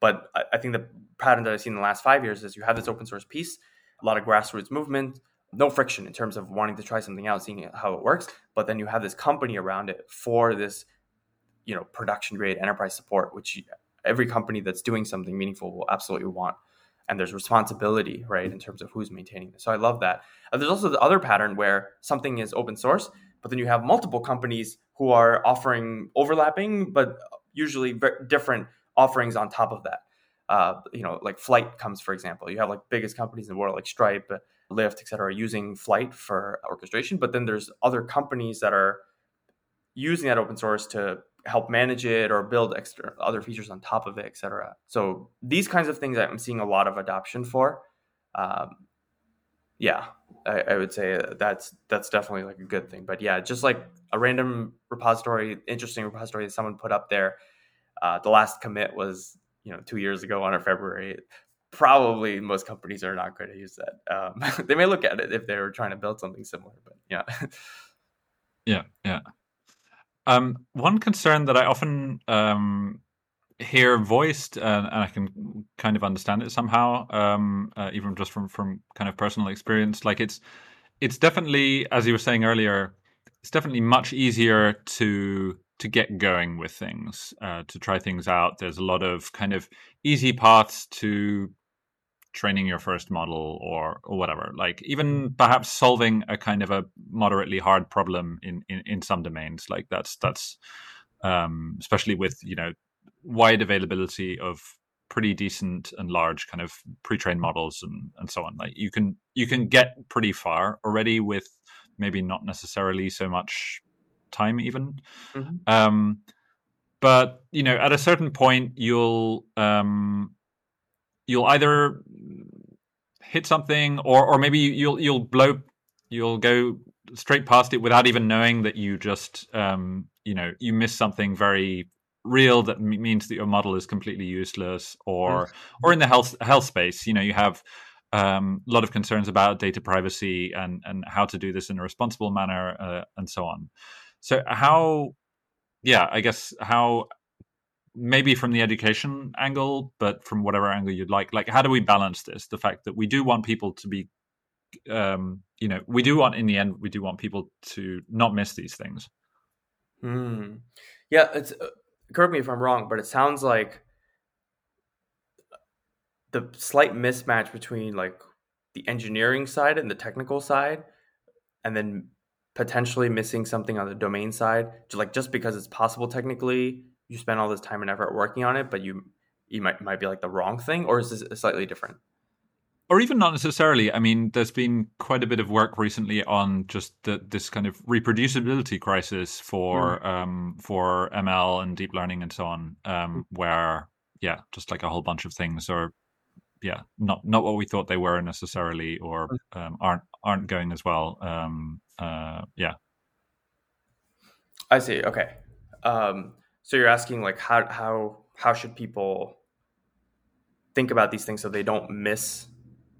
But I, I think the pattern that I've seen in the last five years is you have this open source piece, a lot of grassroots movement, no friction in terms of wanting to try something out, seeing how it works. But then you have this company around it for this, you know, production grade enterprise support, which every company that's doing something meaningful will absolutely want. And there's responsibility, right, in terms of who's maintaining this. So I love that. Uh, there's also the other pattern where something is open source, but then you have multiple companies who are offering overlapping, but usually very different offerings on top of that. Uh, you know, like Flyte comes, for example. You have like biggest companies in the world like Stripe, Lyft, et cetera, using Flyte for orchestration. But then there's other companies that are using that open source to help manage it or build extra other features on top of it, et cetera. So these kinds of things I'm seeing a lot of adoption for. Um, yeah, I, I, would say that's that's definitely like a good thing. But yeah, just like a random repository, interesting repository that someone put up there. Uh, the last commit was you know two years ago on February probably most companies are not going to use that. Um, they may look at it if they were trying to build something similar, but yeah. yeah, yeah. Um, one concern that I often um, hear voiced, and, and, I can kind of understand it somehow, um, uh, even just from from kind of personal experience, like it's it's definitely, as you were saying earlier, it's definitely much easier to to get going with things, uh, to try things out. There's a lot of kind of easy paths to training your first model or or whatever like even perhaps solving a kind of a moderately hard problem in in, in some domains like that's that's um, especially with you know wide availability of pretty decent and large kind of pre-trained models and and so on like you can you can get pretty far already with maybe not necessarily so much time even. Mm-hmm. um but you know at a certain point you'll um you'll either hit something or or maybe you'll you'll blow you'll go straight past it without even knowing that you just um, you know you miss something very real that m- means that your model is completely useless or or in the health health space. You know you have um, a lot of concerns about data privacy and and how to do this in a responsible manner uh, and so on so how yeah i guess how maybe from the education angle, but from whatever angle you'd like. Like, how do we balance this? The fact that we do want people to be, um, you know, we do want in the end, we do want people to not miss these things. Hmm. Yeah, it's uh, correct me if I'm wrong, but it sounds like the slight mismatch between like the engineering side and the technical side, and then potentially missing something on the domain side, like just because it's possible technically you spend all this time and effort working on it, but you you might might be like the wrong thing, or is this slightly different? Or even not necessarily. I mean, there's been quite a bit of work recently on just the, this kind of reproducibility crisis for mm. um, for ML and deep learning and so on, um, mm. where yeah, just like a whole bunch of things are yeah not not what we thought they were necessarily, or mm. um, aren't aren't going as well. Um, uh, yeah, I see. Okay. Um, so you're asking like how how how should people think about these things so they don't miss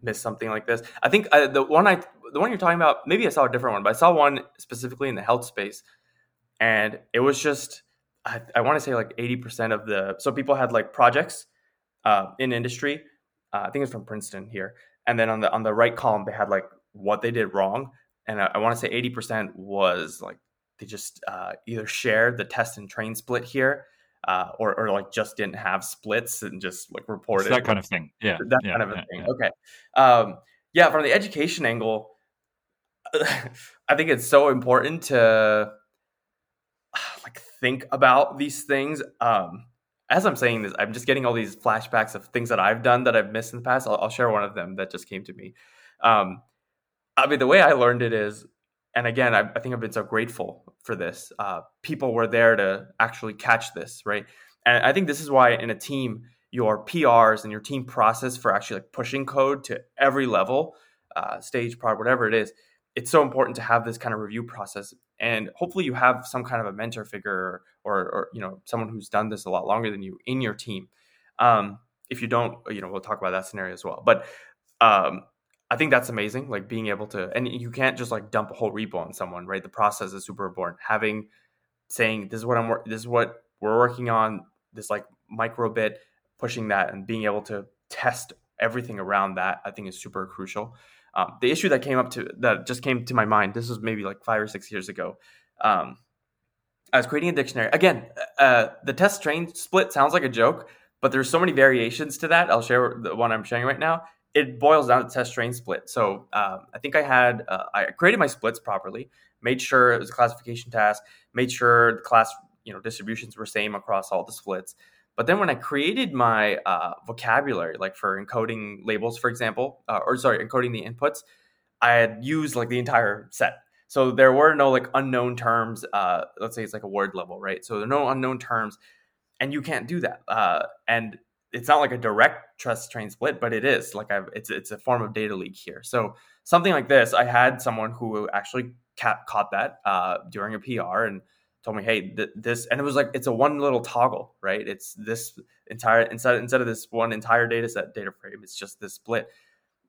miss something like this? I think uh, the one I the one you're talking about maybe I saw a different one, but I saw one specifically in the health space, and it was just I, I want to say like eighty percent of the so people had like projects uh, in industry. Uh, I think it's from Princeton here, and then on the on the right column they had like what they did wrong, and I, I want to say eighty percent was like they just uh, either shared the test and train split here uh, or, or like just didn't have splits and just like reported. It's that kind of thing. Yeah. That yeah, kind of a yeah, thing. Yeah. okay. Um, yeah from the education angle i think it's so important to like think about these things. Um, as i'm saying this i'm just getting all these flashbacks of things that i've done that i've missed in the past i'll, I'll share one of them that just came to me um, i mean the way i learned it is and again, I, I, think I've been so grateful for this. Uh, people were there to actually catch this, right? And I think this is why in a team, your PRs and your team process for actually like pushing code to every level, uh, stage, product, whatever it is, it's so important to have this kind of review process. And hopefully, you have some kind of a mentor figure or, or you know, someone who's done this a lot longer than you in your team. Um, if you don't, you know, we'll talk about that scenario as well. But um, I think that's amazing. Like being able to, and you can't just like dump a whole repo on someone, right? The process is super important. Having saying this is what I'm, this is what we're working on. This like micro bit, pushing that, and being able to test everything around that, I think is super crucial. Um, the issue that came up to that just came to my mind. This was maybe like five or six years ago. Um, I was creating a dictionary. Again, uh, the test train split sounds like a joke, but there's so many variations to that. I'll share the one I'm sharing right now. It boils down to test train split. So um, I think I had uh, I created my splits properly, made sure it was a classification task, made sure the class you know distributions were same across all the splits. But then when I created my uh, vocabulary, like for encoding labels, for example, uh, or sorry, encoding the inputs, I had used like the entire set. So there were no like unknown terms. Uh, let's say it's like a word level, right? So there are no unknown terms, and you can't do that. Uh, and it's not like a direct trust train split, but it is like I've, it's it's a form of data leak here. So something like this, I had someone who actually caught that uh, during a PR and told me, hey, th- this, and it was like it's a one little toggle, right? It's this entire instead instead of this one entire data set data frame, it's just this split.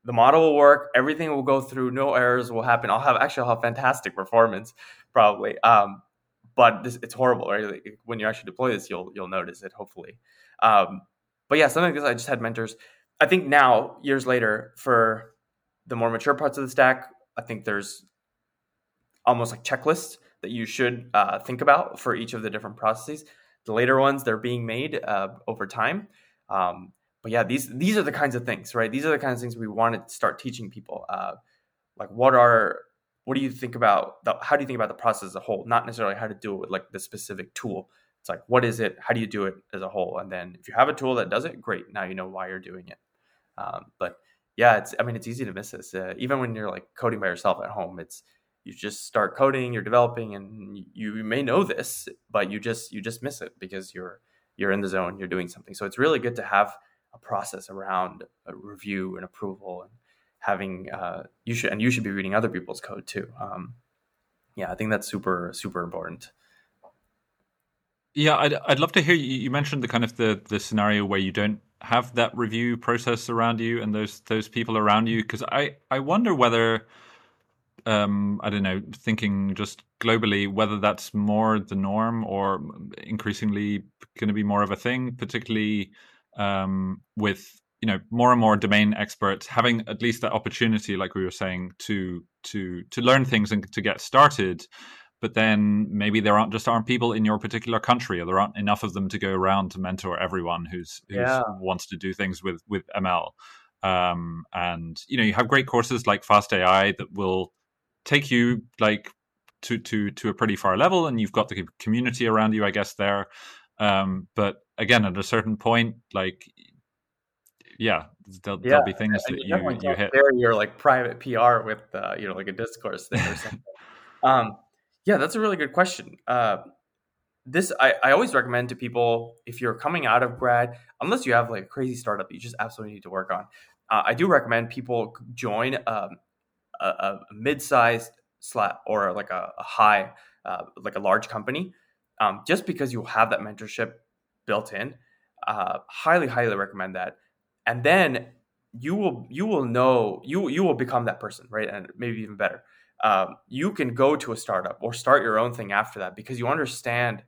The model will work, everything will go through, no errors will happen. I'll have actually I'll have fantastic performance probably. Um, but this, it's horrible, right? Like, when you actually deploy this, you'll you'll notice it hopefully. Um, but yeah, something like this, I just had mentors. I think now, years later, for the more mature parts of the stack, I think there's almost like checklists that you should uh, think about for each of the different processes. The later ones, they're being made uh, over time. Um, but yeah, these these are the kinds of things, right? These are the kinds of things we want to start teaching people. Uh, like, what are what do you think about the, how do you think about the process as a whole? Not necessarily how to do it with like the specific tool. It's like, what is it? How do you do it as a whole? And then if you have a tool that does it, great. Now you know why you're doing it. Um, but yeah, it's I mean it's easy to miss this. Uh, even when you're like coding by yourself at home, it's you just start coding you're developing and you may know this but you just you just miss it because you're you're in the zone you're doing something. So it's really good to have a process around a review and approval and having uh, you should and you should be reading other people's code too. Um, yeah i think that's super super important. Yeah I'd, I'd love to hear you, you mentioned the kind of the the scenario where you don't have that review process around you and those those people around you because i i wonder whether um, I don't know, thinking just globally, whether that's more the norm or increasingly going to be more of a thing, particularly um, with you know more and more domain experts having at least that opportunity, like we were saying, to to to learn things and to get started. But then maybe there aren't just aren't people in your particular country, or there aren't enough of them to go around to mentor everyone who's who yeah. wants to do things with with ML. Um, and you know you have great courses like Fast AI that will take you like to to to a pretty far level, and you've got the community around you, I guess there. Um, but again, at a certain point, like yeah, there'll, yeah. there'll be things that you you, you hit. There, your like private PR with uh, you know like a discourse thing or something. um, yeah, that's a really good question. Uh, this I, I always recommend to people if you're coming out of grad, unless you have like a crazy startup you just absolutely need to work on. Uh, I do recommend people join um, a, mid-sized slot or like a, a high, uh, like a large company, um, just because you have that mentorship built in. Uh, highly, highly recommend that. And then you will you will know you you will become that person, right? And maybe even better. Um, you can go to a startup or start your own thing after that because you understand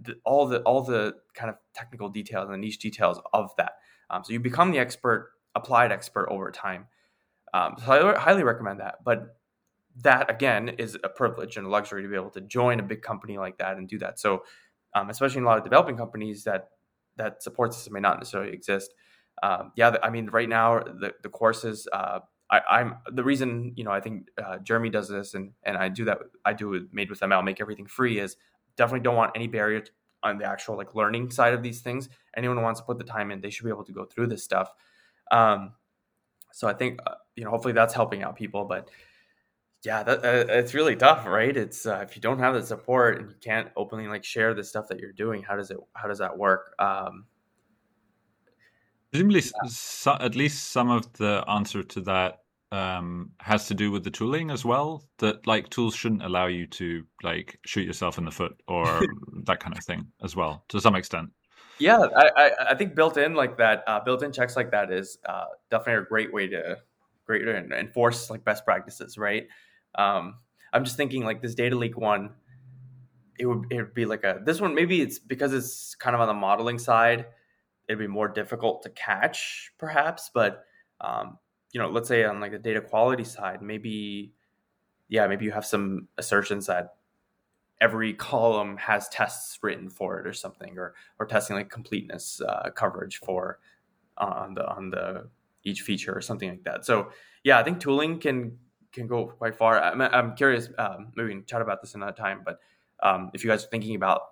the, all the all the kind of technical details and niche details of that. Um, so you become the expert, applied expert over time. Um, so I highly recommend that. But that again is a privilege and a luxury to be able to join a big company like that and do that. So, um, especially in a lot of developing companies that that support system may not necessarily exist. Um, yeah, I mean, right now the the courses. Uh, I, am the reason you know I think uh, Jeremy does this and and I do that I do it made with ML make everything free is definitely don't want any barrier on the actual like learning side of these things. Anyone who wants to put the time in, they should be able to go through this stuff. Um, so I think uh, you know hopefully that's helping out people, but yeah, that, uh, it's really tough, right? It's uh, if you don't have the support and you can't openly like share the stuff that you're doing, how does it how does that work? Um, Presumably, yeah. so, at least some of the answer to that um, has to do with the tooling as well. That like tools shouldn't allow you to like shoot yourself in the foot or that kind of thing as well, to some extent. Yeah, I, I, I think built in like that, uh, built in checks like that is uh, definitely a great way to great to enforce like best practices, right? Um, I'm just thinking like this data leak one, it would it would be like a this one maybe it's because it's kind of on the modeling side, it'd be more difficult to catch perhaps, but um, you know, let's say on like the data quality side, maybe yeah, maybe you have some assertions that every column has tests written for it or something, or or testing like completeness uh, coverage for uh, on the on the each feature or something like that. So yeah, I think tooling can can go quite far. I'm, I'm curious. Um, maybe we can chat about this another time. But um, if you guys are thinking about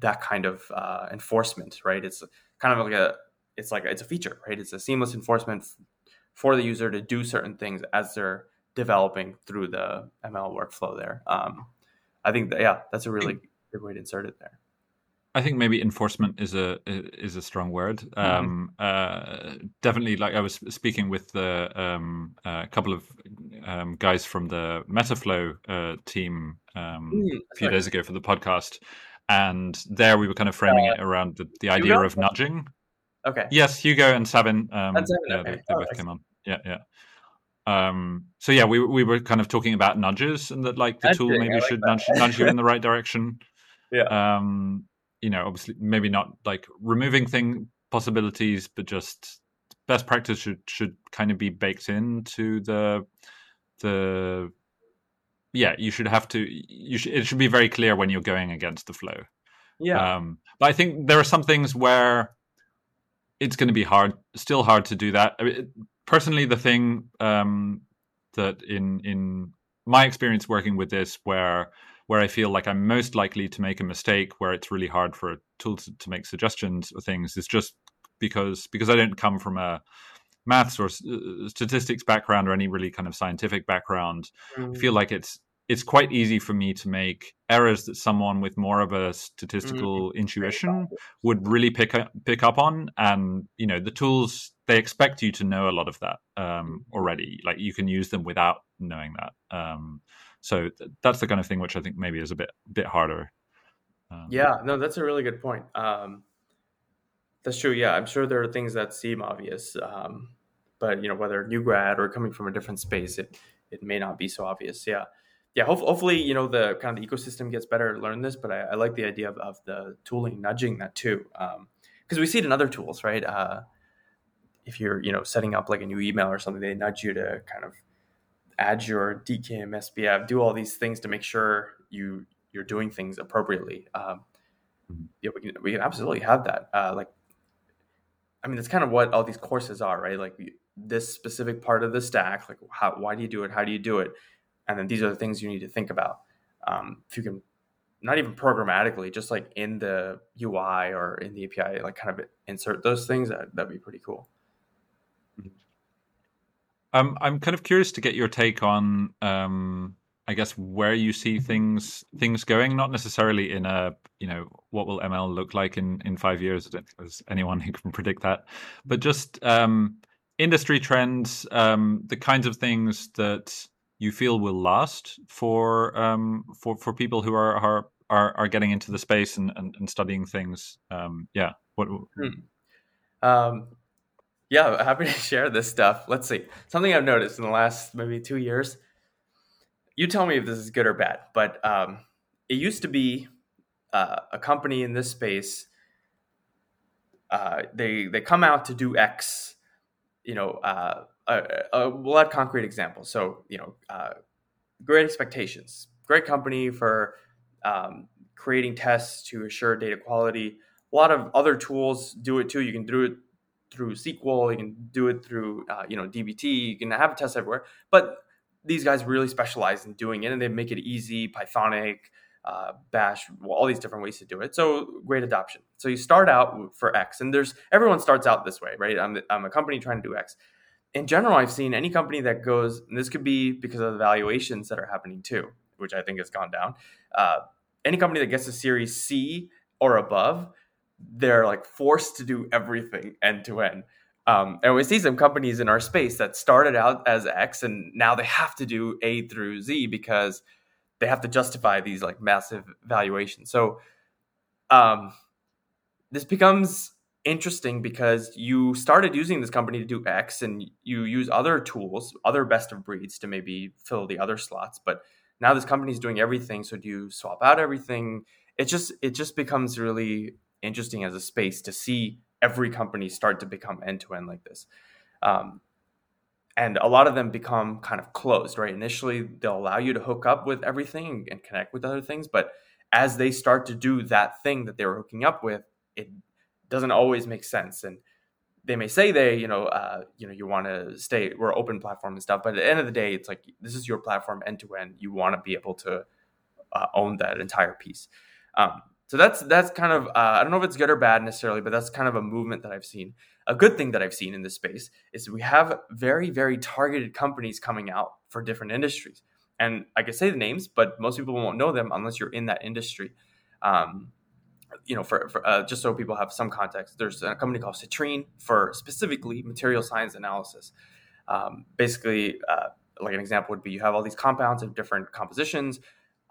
that kind of uh, enforcement, right? It's kind of like a it's like it's a feature, right? It's a seamless enforcement for the user to do certain things as they're developing through the ML workflow there. Um, I think that, yeah, that's a really good way to insert it there. I think maybe enforcement is a is a strong word. Mm-hmm. Um, uh, definitely, like I was speaking with the um, a couple of um, guys from the Metaflow uh, team um, mm, a few right. days ago for the podcast, and there we were kind of framing uh, it around the, the idea Hugo? of nudging. Okay. Yes, Hugo and Savin. Um, yeah, okay. they, they oh, both came on. Yeah, yeah. Um, so yeah, we we were kind of talking about nudges and that like the nudging, tool maybe like should nudge, nudge you in the right direction. Yeah. Um, you know, obviously maybe not like removing thing possibilities, but just best practice should should kind of be baked into the the yeah you should have to you should it should be very clear when you're going against the flow. Yeah. Um but i think there are some things where it's going to be hard still hard to do that. I mean, personally the thing um, that in in my experience working with this where where I feel like I'm most likely to make a mistake where it's really hard for a tool to, to make suggestions or things is just because because I don't come from a maths or uh, statistics background or any really kind of scientific background. Mm. I feel like it's it's quite easy for me to make errors that someone with more of a statistical mm. intuition would really pick up pick up on and you know the tools they expect you to know a lot of that um, already like you can use them without knowing that um, so th- that's the kind of thing which i think maybe is a bit bit harder um, yeah no that's a really good point um, that's true yeah i'm sure there are things that seem obvious um, but you know whether new grad or coming from a different space it it may not be so obvious yeah yeah, hopefully, you know, the kind of the ecosystem gets better at learn this, but I, I like the idea of, of the tooling nudging that too. Because um, we see it in other tools, right? Uh, if you're, you know, setting up like a new email or something, they nudge you to kind of add your DKIM, SPF, do all these things to make sure you you're doing things appropriately. Um, mm-hmm. yeah, we can, we can absolutely have that. Uh, like, I mean, that's kind of what all these courses are, right? Like this specific part of the stack, like how, why do you do it? How do you do it? and then these are the things you need to think about. Um, if you can, not even programmatically, just like in the UI or in the API, like kind of insert those things, that, that'd be pretty cool. Um, I'm kind of curious to get your take on, um, I guess, where you see things things going. Not necessarily in a, you know, what will ML look like in in five years? I don't think there's anyone who can predict that, but just um, industry trends, um, the kinds of things that you feel will last for um, for for people who are are are, are getting into the space and, and, and studying things? Um, yeah, what? Hmm. Yeah, happy to share this stuff. Let's see something I've noticed in the last maybe two years. You tell me if this is good or bad, but um, it used to be uh, a company in this space. Uh, they they come out to do X, you know, uh, we'll add concrete examples. So, you know, uh, great expectations, great company for um, creating tests to assure data quality. A lot of other tools do it too. You can do it through SQL. You can do it through, uh, you know, DBT. You can have tests everywhere. But these guys really specialize in doing it, and they make it easy. Pythonic, uh, Bash, well, all these different ways to do it. So great adoption. So you start out for X, and there's everyone starts out this way, right? I'm, I'm a company trying to do X in general, I've seen any company that goes, and this could be because of the valuations that are happening too, which I think has gone down. Uh, any company that gets a Series C or above, they're like forced to do everything end to end. Um, and we see some companies in our space that started out as X and now they have to do A through Z because they have to justify these like massive valuations. So, um, this becomes interesting because you started using this company to do X and you use other tools, other best of breeds to maybe fill the other slots. But now this company is doing everything. So do you swap out everything? It just it just becomes really interesting as a space to see every company start to become end to end like this. Um, and a lot of them become kind of closed, right? Initially, they'll allow you to hook up with everything and connect with other things, but as they start to do that thing that they were hooking up with, it doesn't always make sense. And they may say they, you know, uh, you know, you want to stay, we're open platform and stuff, but at the end of the day, it's like this is your platform end to end. You want to be able to uh, own that entire piece. Um, so that's that's kind of uh, I don't know if it's good or bad necessarily, but that's kind of a movement that I've seen. A good thing that I've seen in this space is we have very very targeted companies coming out for different industries, and I can say the names, but most people won't know them unless you're in that industry. Um, you know, for, for uh, just so people have some context, there's a company called Citrine for specifically material science analysis. Um, basically, uh, like an example would be you have all these compounds of different compositions.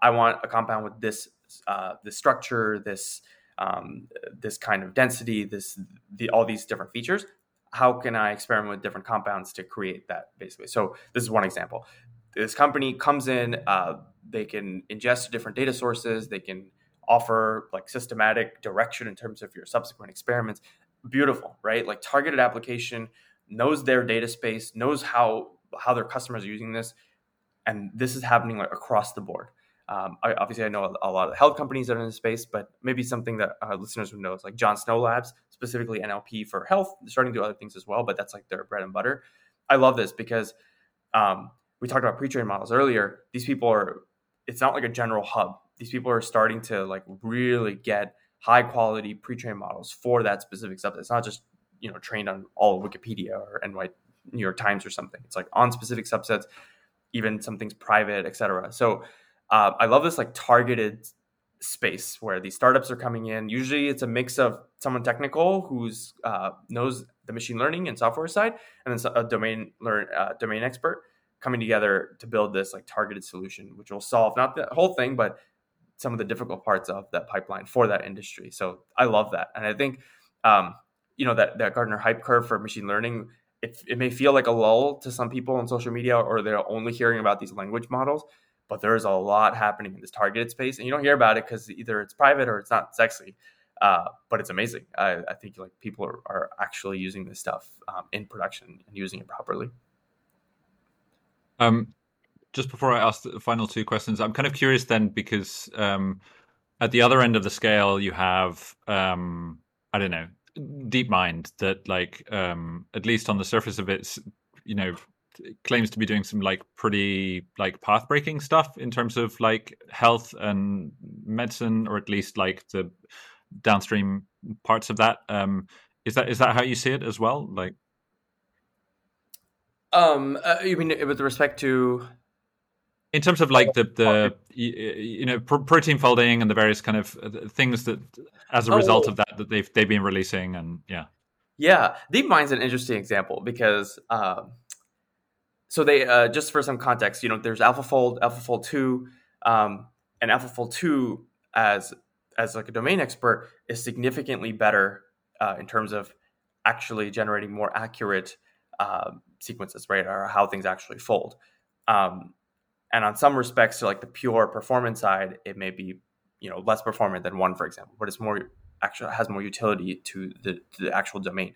I want a compound with this uh, this structure, this um, this kind of density, this the, all these different features. How can I experiment with different compounds to create that? Basically, so this is one example. This company comes in, uh, they can ingest different data sources, they can offer like systematic direction in terms of your subsequent experiments. Beautiful, right? Like targeted application knows their data space, knows how how their customers are using this, and this is happening like across the board. Um, I, obviously, I know a, lot of health companies that are in the space, but maybe something that our listeners would know is like John Snow Labs, specifically NLP for health. Starting to do other things as well, but that's like their bread and butter. I love this because um, we talked about pre-trained models earlier. These people are, it's not like a general hub. These people are starting to like really get high quality pre-trained models for that specific subset. It's not just, you know, trained on all Wikipedia or NY, New York Times or something. It's like on specific subsets, even some things private, et cetera. So uh, I love this like targeted space where these startups are coming in. Usually, it's a mix of someone technical who's uh, knows the machine learning and software side, and then a domain learn uh, domain expert coming together to build this like targeted solution, which will solve not the whole thing, but some of the difficult parts of that pipeline for that industry. So I love that, and I think um, you know that that Gartner hype curve for machine learning. It, it may feel like a lull to some people on social media, or they're only hearing about these language models but there's a lot happening in this targeted space, and you don't hear about it because either it's private or it's not sexy. Uh, but it's amazing. I, I, think like people are, are actually using this stuff um, in production and using it properly. Um, just before I ask the final two questions, I'm kind of curious then because um, at the other end of the scale, you have um, I don't know DeepMind that like um, at least on the surface of it, you know, claims to be doing some like pretty like path breaking stuff in terms of like health and medicine or at least like the downstream parts of that. Um is that is that how you see it as well? Like um uh, you mean with respect to in terms of like the the you know protein folding and the various kind of uh, things that as a result oh. of that that they've they've been releasing and yeah. Yeah deepmind's an interesting example because um so they uh, just for some context, you know, there's AlphaFold, AlphaFold two, um, and AlphaFold two as as like a domain expert is significantly better uh, in terms of actually generating more accurate uh, sequences, right, or how things actually fold. Um, and on some respects, to like the pure performance side, it may be you know less performant than one, for example, but it's more actually has more utility to the, to the actual domain.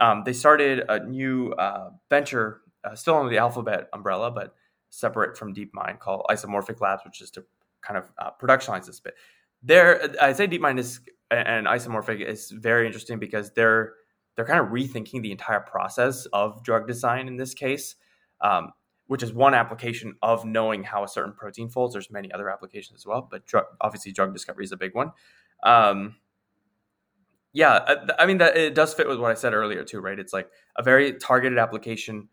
Um, they started a new uh, venture uh, still under the Alphabet umbrella, but separate from DeepMind, called Isomorphic Labs, which is to kind of uh, productionize this bit. There, I say DeepMind is and Isomorphic is very interesting because they're they're kind of rethinking the entire process of drug design in this case, um, which is one application of knowing how a certain protein folds. There's many other applications as well, but drug, obviously drug discovery is a big one. Um, yeah, I, I mean that it does fit with what I said earlier too, right? It's like a very targeted application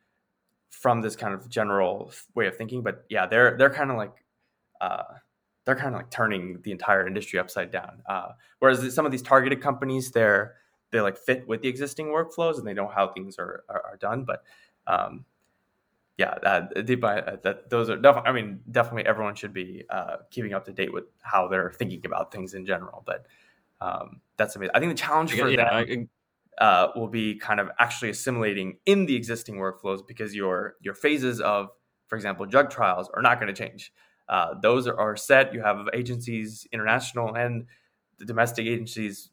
from this kind of general way of thinking. But yeah, they're they're kind of like uh, they're kind of like turning the entire industry upside down. Uh, whereas some of these targeted companies, they're they like fit with the existing workflows and they know how things are are, are done. But um, yeah, that, that those are definitely. I mean, definitely everyone should be uh, keeping up to date with how they're thinking about things in general. But Um, that's amazing. I think the challenge for yeah, them uh, will be kind of actually assimilating in the existing workflows because your your phases of, for example, drug trials are not going to change. Uh, those are, are set. You have agencies, international and the domestic agencies,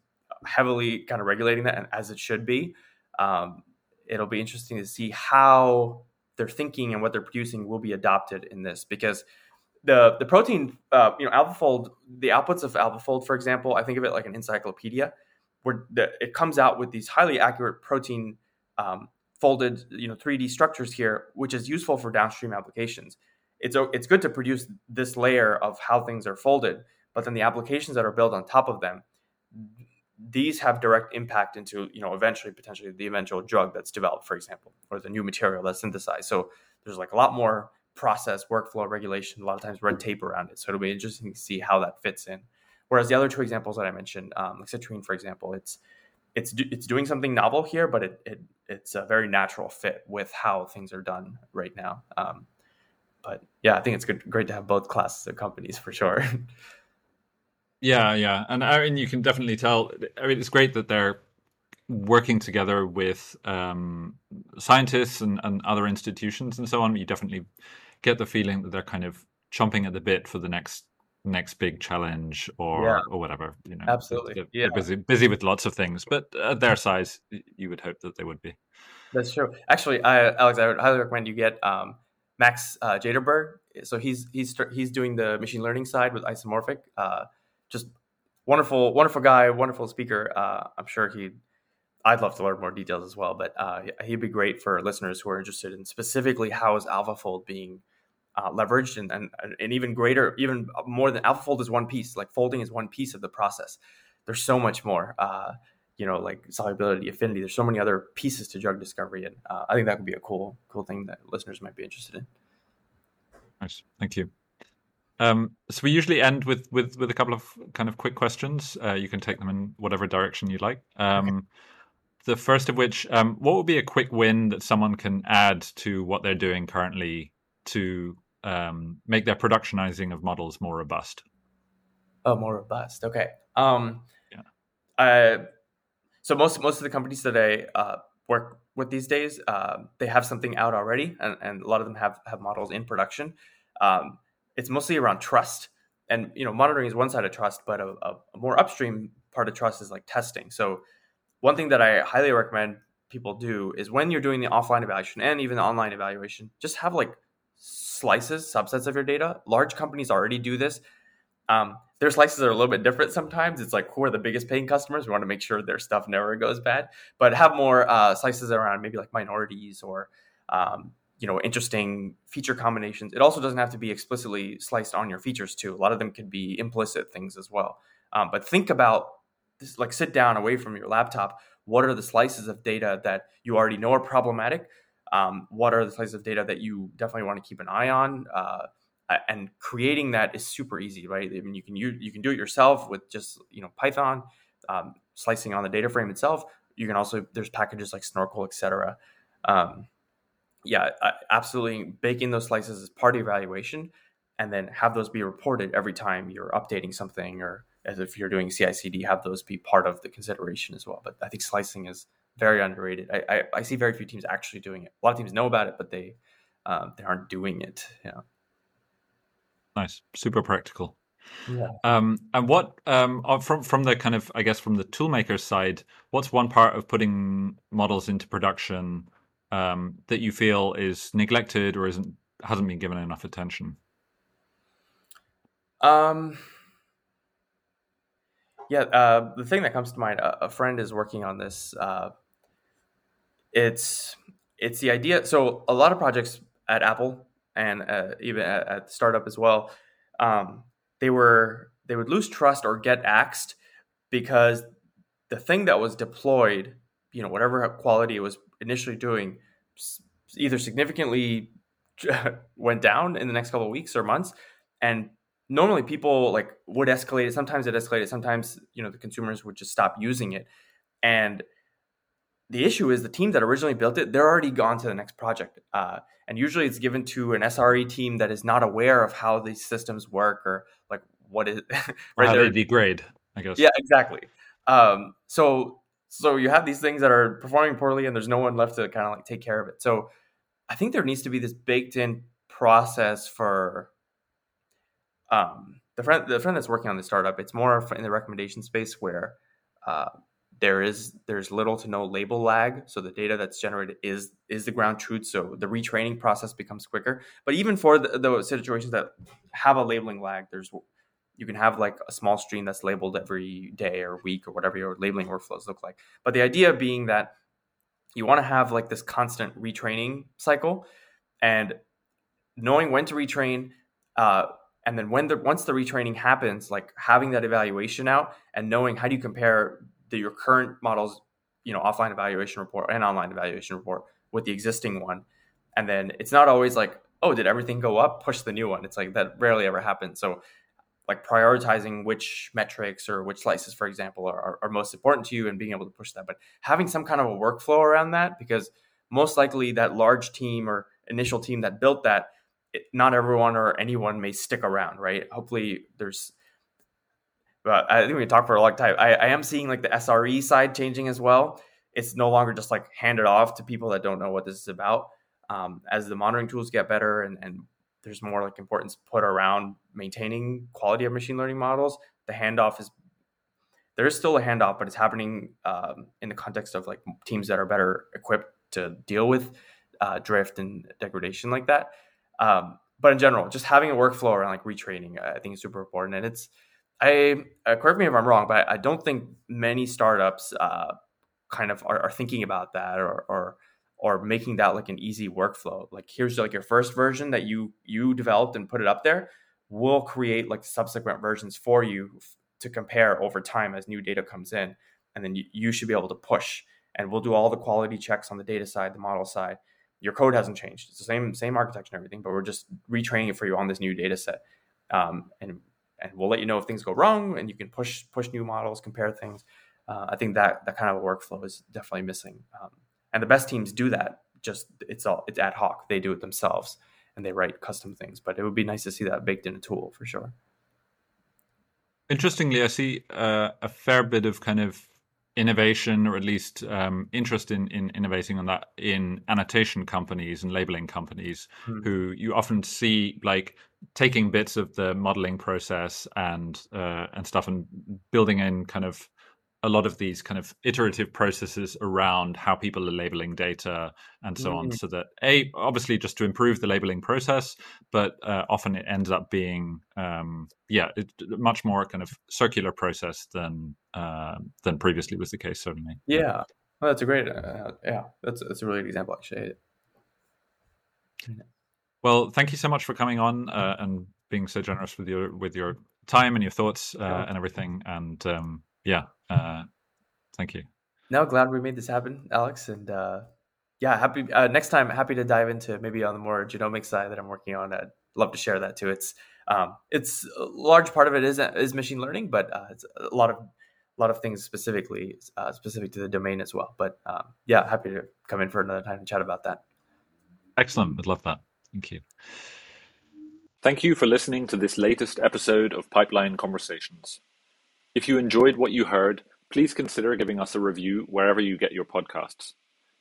heavily kind of regulating that, and as it should be. Um, it'll be interesting to see how their thinking and what they're producing will be adopted in this because the the protein, uh, you know, AlphaFold, the outputs of AlphaFold, for example, I think of it like an encyclopedia, where the, it comes out with these highly accurate protein um, folded, you know, 3D structures here, which is useful for downstream applications. It's it's good to produce this layer of how things are folded, but then the applications that are built on top of them, these have direct impact into you know eventually potentially the eventual drug that's developed, for example, or the new material that's synthesized. So there's like a lot more process, workflow, regulation, a lot of times red tape around it. So it'll be interesting to see how that fits in. Whereas the other two examples that I mentioned, um, like citrulline, for example, it's it's it's doing something novel here, but it, it it's a very natural fit with how things are done right now. Um, but yeah, I think it's good, great to have both classes of companies for sure. yeah, yeah, and I mean, you can definitely tell. I mean, it's great that they're working together with um, scientists and, and other institutions and so on. You definitely get the feeling that they're kind of chomping at the bit for the next next big challenge or yeah. or whatever. You know, absolutely. They're, yeah. they're busy busy with lots of things, but at their size, you would hope that they would be. That's true. Actually, I, Alex, I would highly recommend you get um, Max uh, Jaderberg. So he's he's he's doing the machine learning side with Isomorphic. Uh, just wonderful, wonderful guy, wonderful speaker. Uh, I'm sure he. I'd love to learn more details as well, but uh, he'd be great for listeners who are interested in specifically how is AlphaFold being uh, leveraged and, and, and even greater, even more than AlphaFold is one piece. Like folding is one piece of the process. There's so much more. Uh, you know, like solubility, affinity. There's so many other pieces to drug discovery, and uh, I think that would be a cool, cool thing that listeners might be interested in. Nice, thank you. Um, so we usually end with with with a couple of kind of quick questions. Uh, you can take them in whatever direction you'd like. Um, okay. The first of which, um, what would be a quick win that someone can add to what they're doing currently to um, make their productionizing of models more robust? Oh, more robust. Okay. Um, yeah. So most most of the companies that I uh, work with these days, uh, they have something out already, and, and a lot of them have have models in production. Um, it's mostly around trust, and you know, monitoring is one side of trust, but a, a more upstream part of trust is like testing. So one thing that I highly recommend people do is when you're doing the offline evaluation and even the online evaluation, just have like slices, subsets of your data. Large companies already do this. Um, their slices are a little bit different sometimes. It's like who are the biggest paying customers? We want to make sure their stuff never goes bad, but have more uh, slices around maybe like minorities or um, you know interesting feature combinations. It also doesn't have to be explicitly sliced on your features too. A lot of them could be implicit things as well. Um, but think about this, like sit down away from your laptop. What are the slices of data that you already know are problematic? Um, what are the slices of data that you definitely want to keep an eye on? Uh, and creating that is super easy right? I mean you can you, you can do it yourself with just you know python um, slicing on the data frame itself. You can also there's packages like snorkel etc um, yeah absolutely baking those slices as part of evaluation and then have those be reported every time you're updating something or as if you're doing CI/CD, have those be part of the consideration as well. But I think slicing is very underrated. I, I, I, see very few teams actually doing it. A lot of teams know about it, but they um, they aren't doing it. Yeah. Nice, super practical. Yeah. Um, and what um, uh, from from the kind of I guess from the toolmaker side, what's one part of putting models into production um, that you feel is neglected or isn't hasn't been given enough attention? Um. Yeah, uh, the thing that comes to mind, a, a friend is working on this uh, it's it's the idea. So a lot of projects at Apple and uh, even at, at, startup as well, um, they were they would lose trust or get axed because the thing that was deployed, you know, whatever quality it was initially doing, either significantly went down in the next couple of weeks or months, and normally people like would escalate it. Sometimes it escalated. Sometimes you know the consumers would just stop using it, and the issue is the team that originally built it they're already gone to the next project uh, and usually it's given to an sre team that is not aware of how these systems work or like what is right how they degrade i guess yeah exactly Um, so so you have these things that are performing poorly, and there's no one left to kind of like take care of it. So I think there needs to be this baked in process for um, the friend the friend that's working on the startup. It's more in the recommendation space where uh, there is there's little to no label lag so the data that's generated is is the ground truth so the retraining process becomes quicker. But even for the, the situations that have a labeling lag there's you can have like a small stream that's labeled every day or week or whatever your labeling workflows look like. But the idea being that you want to have like this constant retraining cycle and knowing when to retrain uh, and then when the once the retraining happens like having that evaluation out and knowing how do you compare the, your current models, you know, offline evaluation report and online evaluation report with the existing one. And then it's not always like, oh, did everything go up? Push the new one. It's like that rarely ever happens. So like prioritizing which metrics or which slices, for example, are, are, are most important to you and being able to push that. But having some kind of a workflow around that, because most likely that large team or initial team that built that, it, not everyone or anyone may stick around, right? Hopefully there's but I think we can talk for a long time. I, I am seeing like the SRE side changing as well. It's no longer just like handed off to people that don't know what this is about. Um, as the monitoring tools get better and, and there's more like importance put around maintaining quality of machine learning models, the handoff is there is still a handoff, but it's happening um, in the context of like teams that are better equipped to deal with uh, drift and degradation like that. Um, but in general, just having a workflow around like retraining, I think is super important, and it's I uh, correct me if I'm wrong, but I don't think many startups uh, kind of are, are, thinking about that or, or or making that like an easy workflow. Like here's like your first version that you you developed and put it up there. We'll create like subsequent versions for you to compare over time as new data comes in, and then you, you should be able to push. And we'll do all the quality checks on the data side, the model side. Your code hasn't changed; it's the same same architecture and everything, but we're just retraining it for you on this new data set. Um, and and we'll let you know if things go wrong and you can push push new models compare things. Uh, i think that that kind of a workflow is definitely missing. Um, and the best teams do that just it's all it's ad hoc. They do it themselves and they write custom things but it would be nice to see that baked in a tool for sure. Interestingly i see uh, a fair bit of kind of innovation or at least um, interest in, in innovating on that in annotation companies and labeling companies hmm. who you often see like taking bits of the modeling process and uh, and stuff and building in kind of a lot of these kind of iterative processes around how people are labeling data and so mm. on so that a obviously just to improve the labeling process but uh, often it ends up being um, yeah it, much more kind of circular process than uh, than previously was the case certainly. Yeah. Well, that's a great uh, yeah that's that's a really good example actually well thank you so much for coming on uh, and being so generous with your with your time and your thoughts uh, and everything and um, yeah uh, thank you. Now, glad we made this happen, Alex, and uh, yeah, happy uh, next time. Happy to dive into maybe on the more genomic side that I'm working on. I'd love to share that too. It's um, it's a large part of it is is machine learning, but uh, it's a lot of a lot of things specifically uh, specific to the domain as well. But um, yeah, happy to come in for another time and chat about that. Excellent, I'd love that. Thank you. Thank you for listening to this latest episode of Pipeline Conversations. If you enjoyed what you heard, please consider giving us a review wherever you get your podcasts.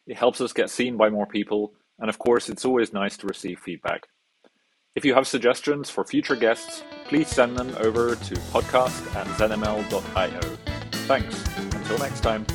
It helps us get seen by more people, and of course, it's always nice to receive feedback. If you have suggestions for future guests, please send them over to podcast at zenml.io. Thanks. Until next time.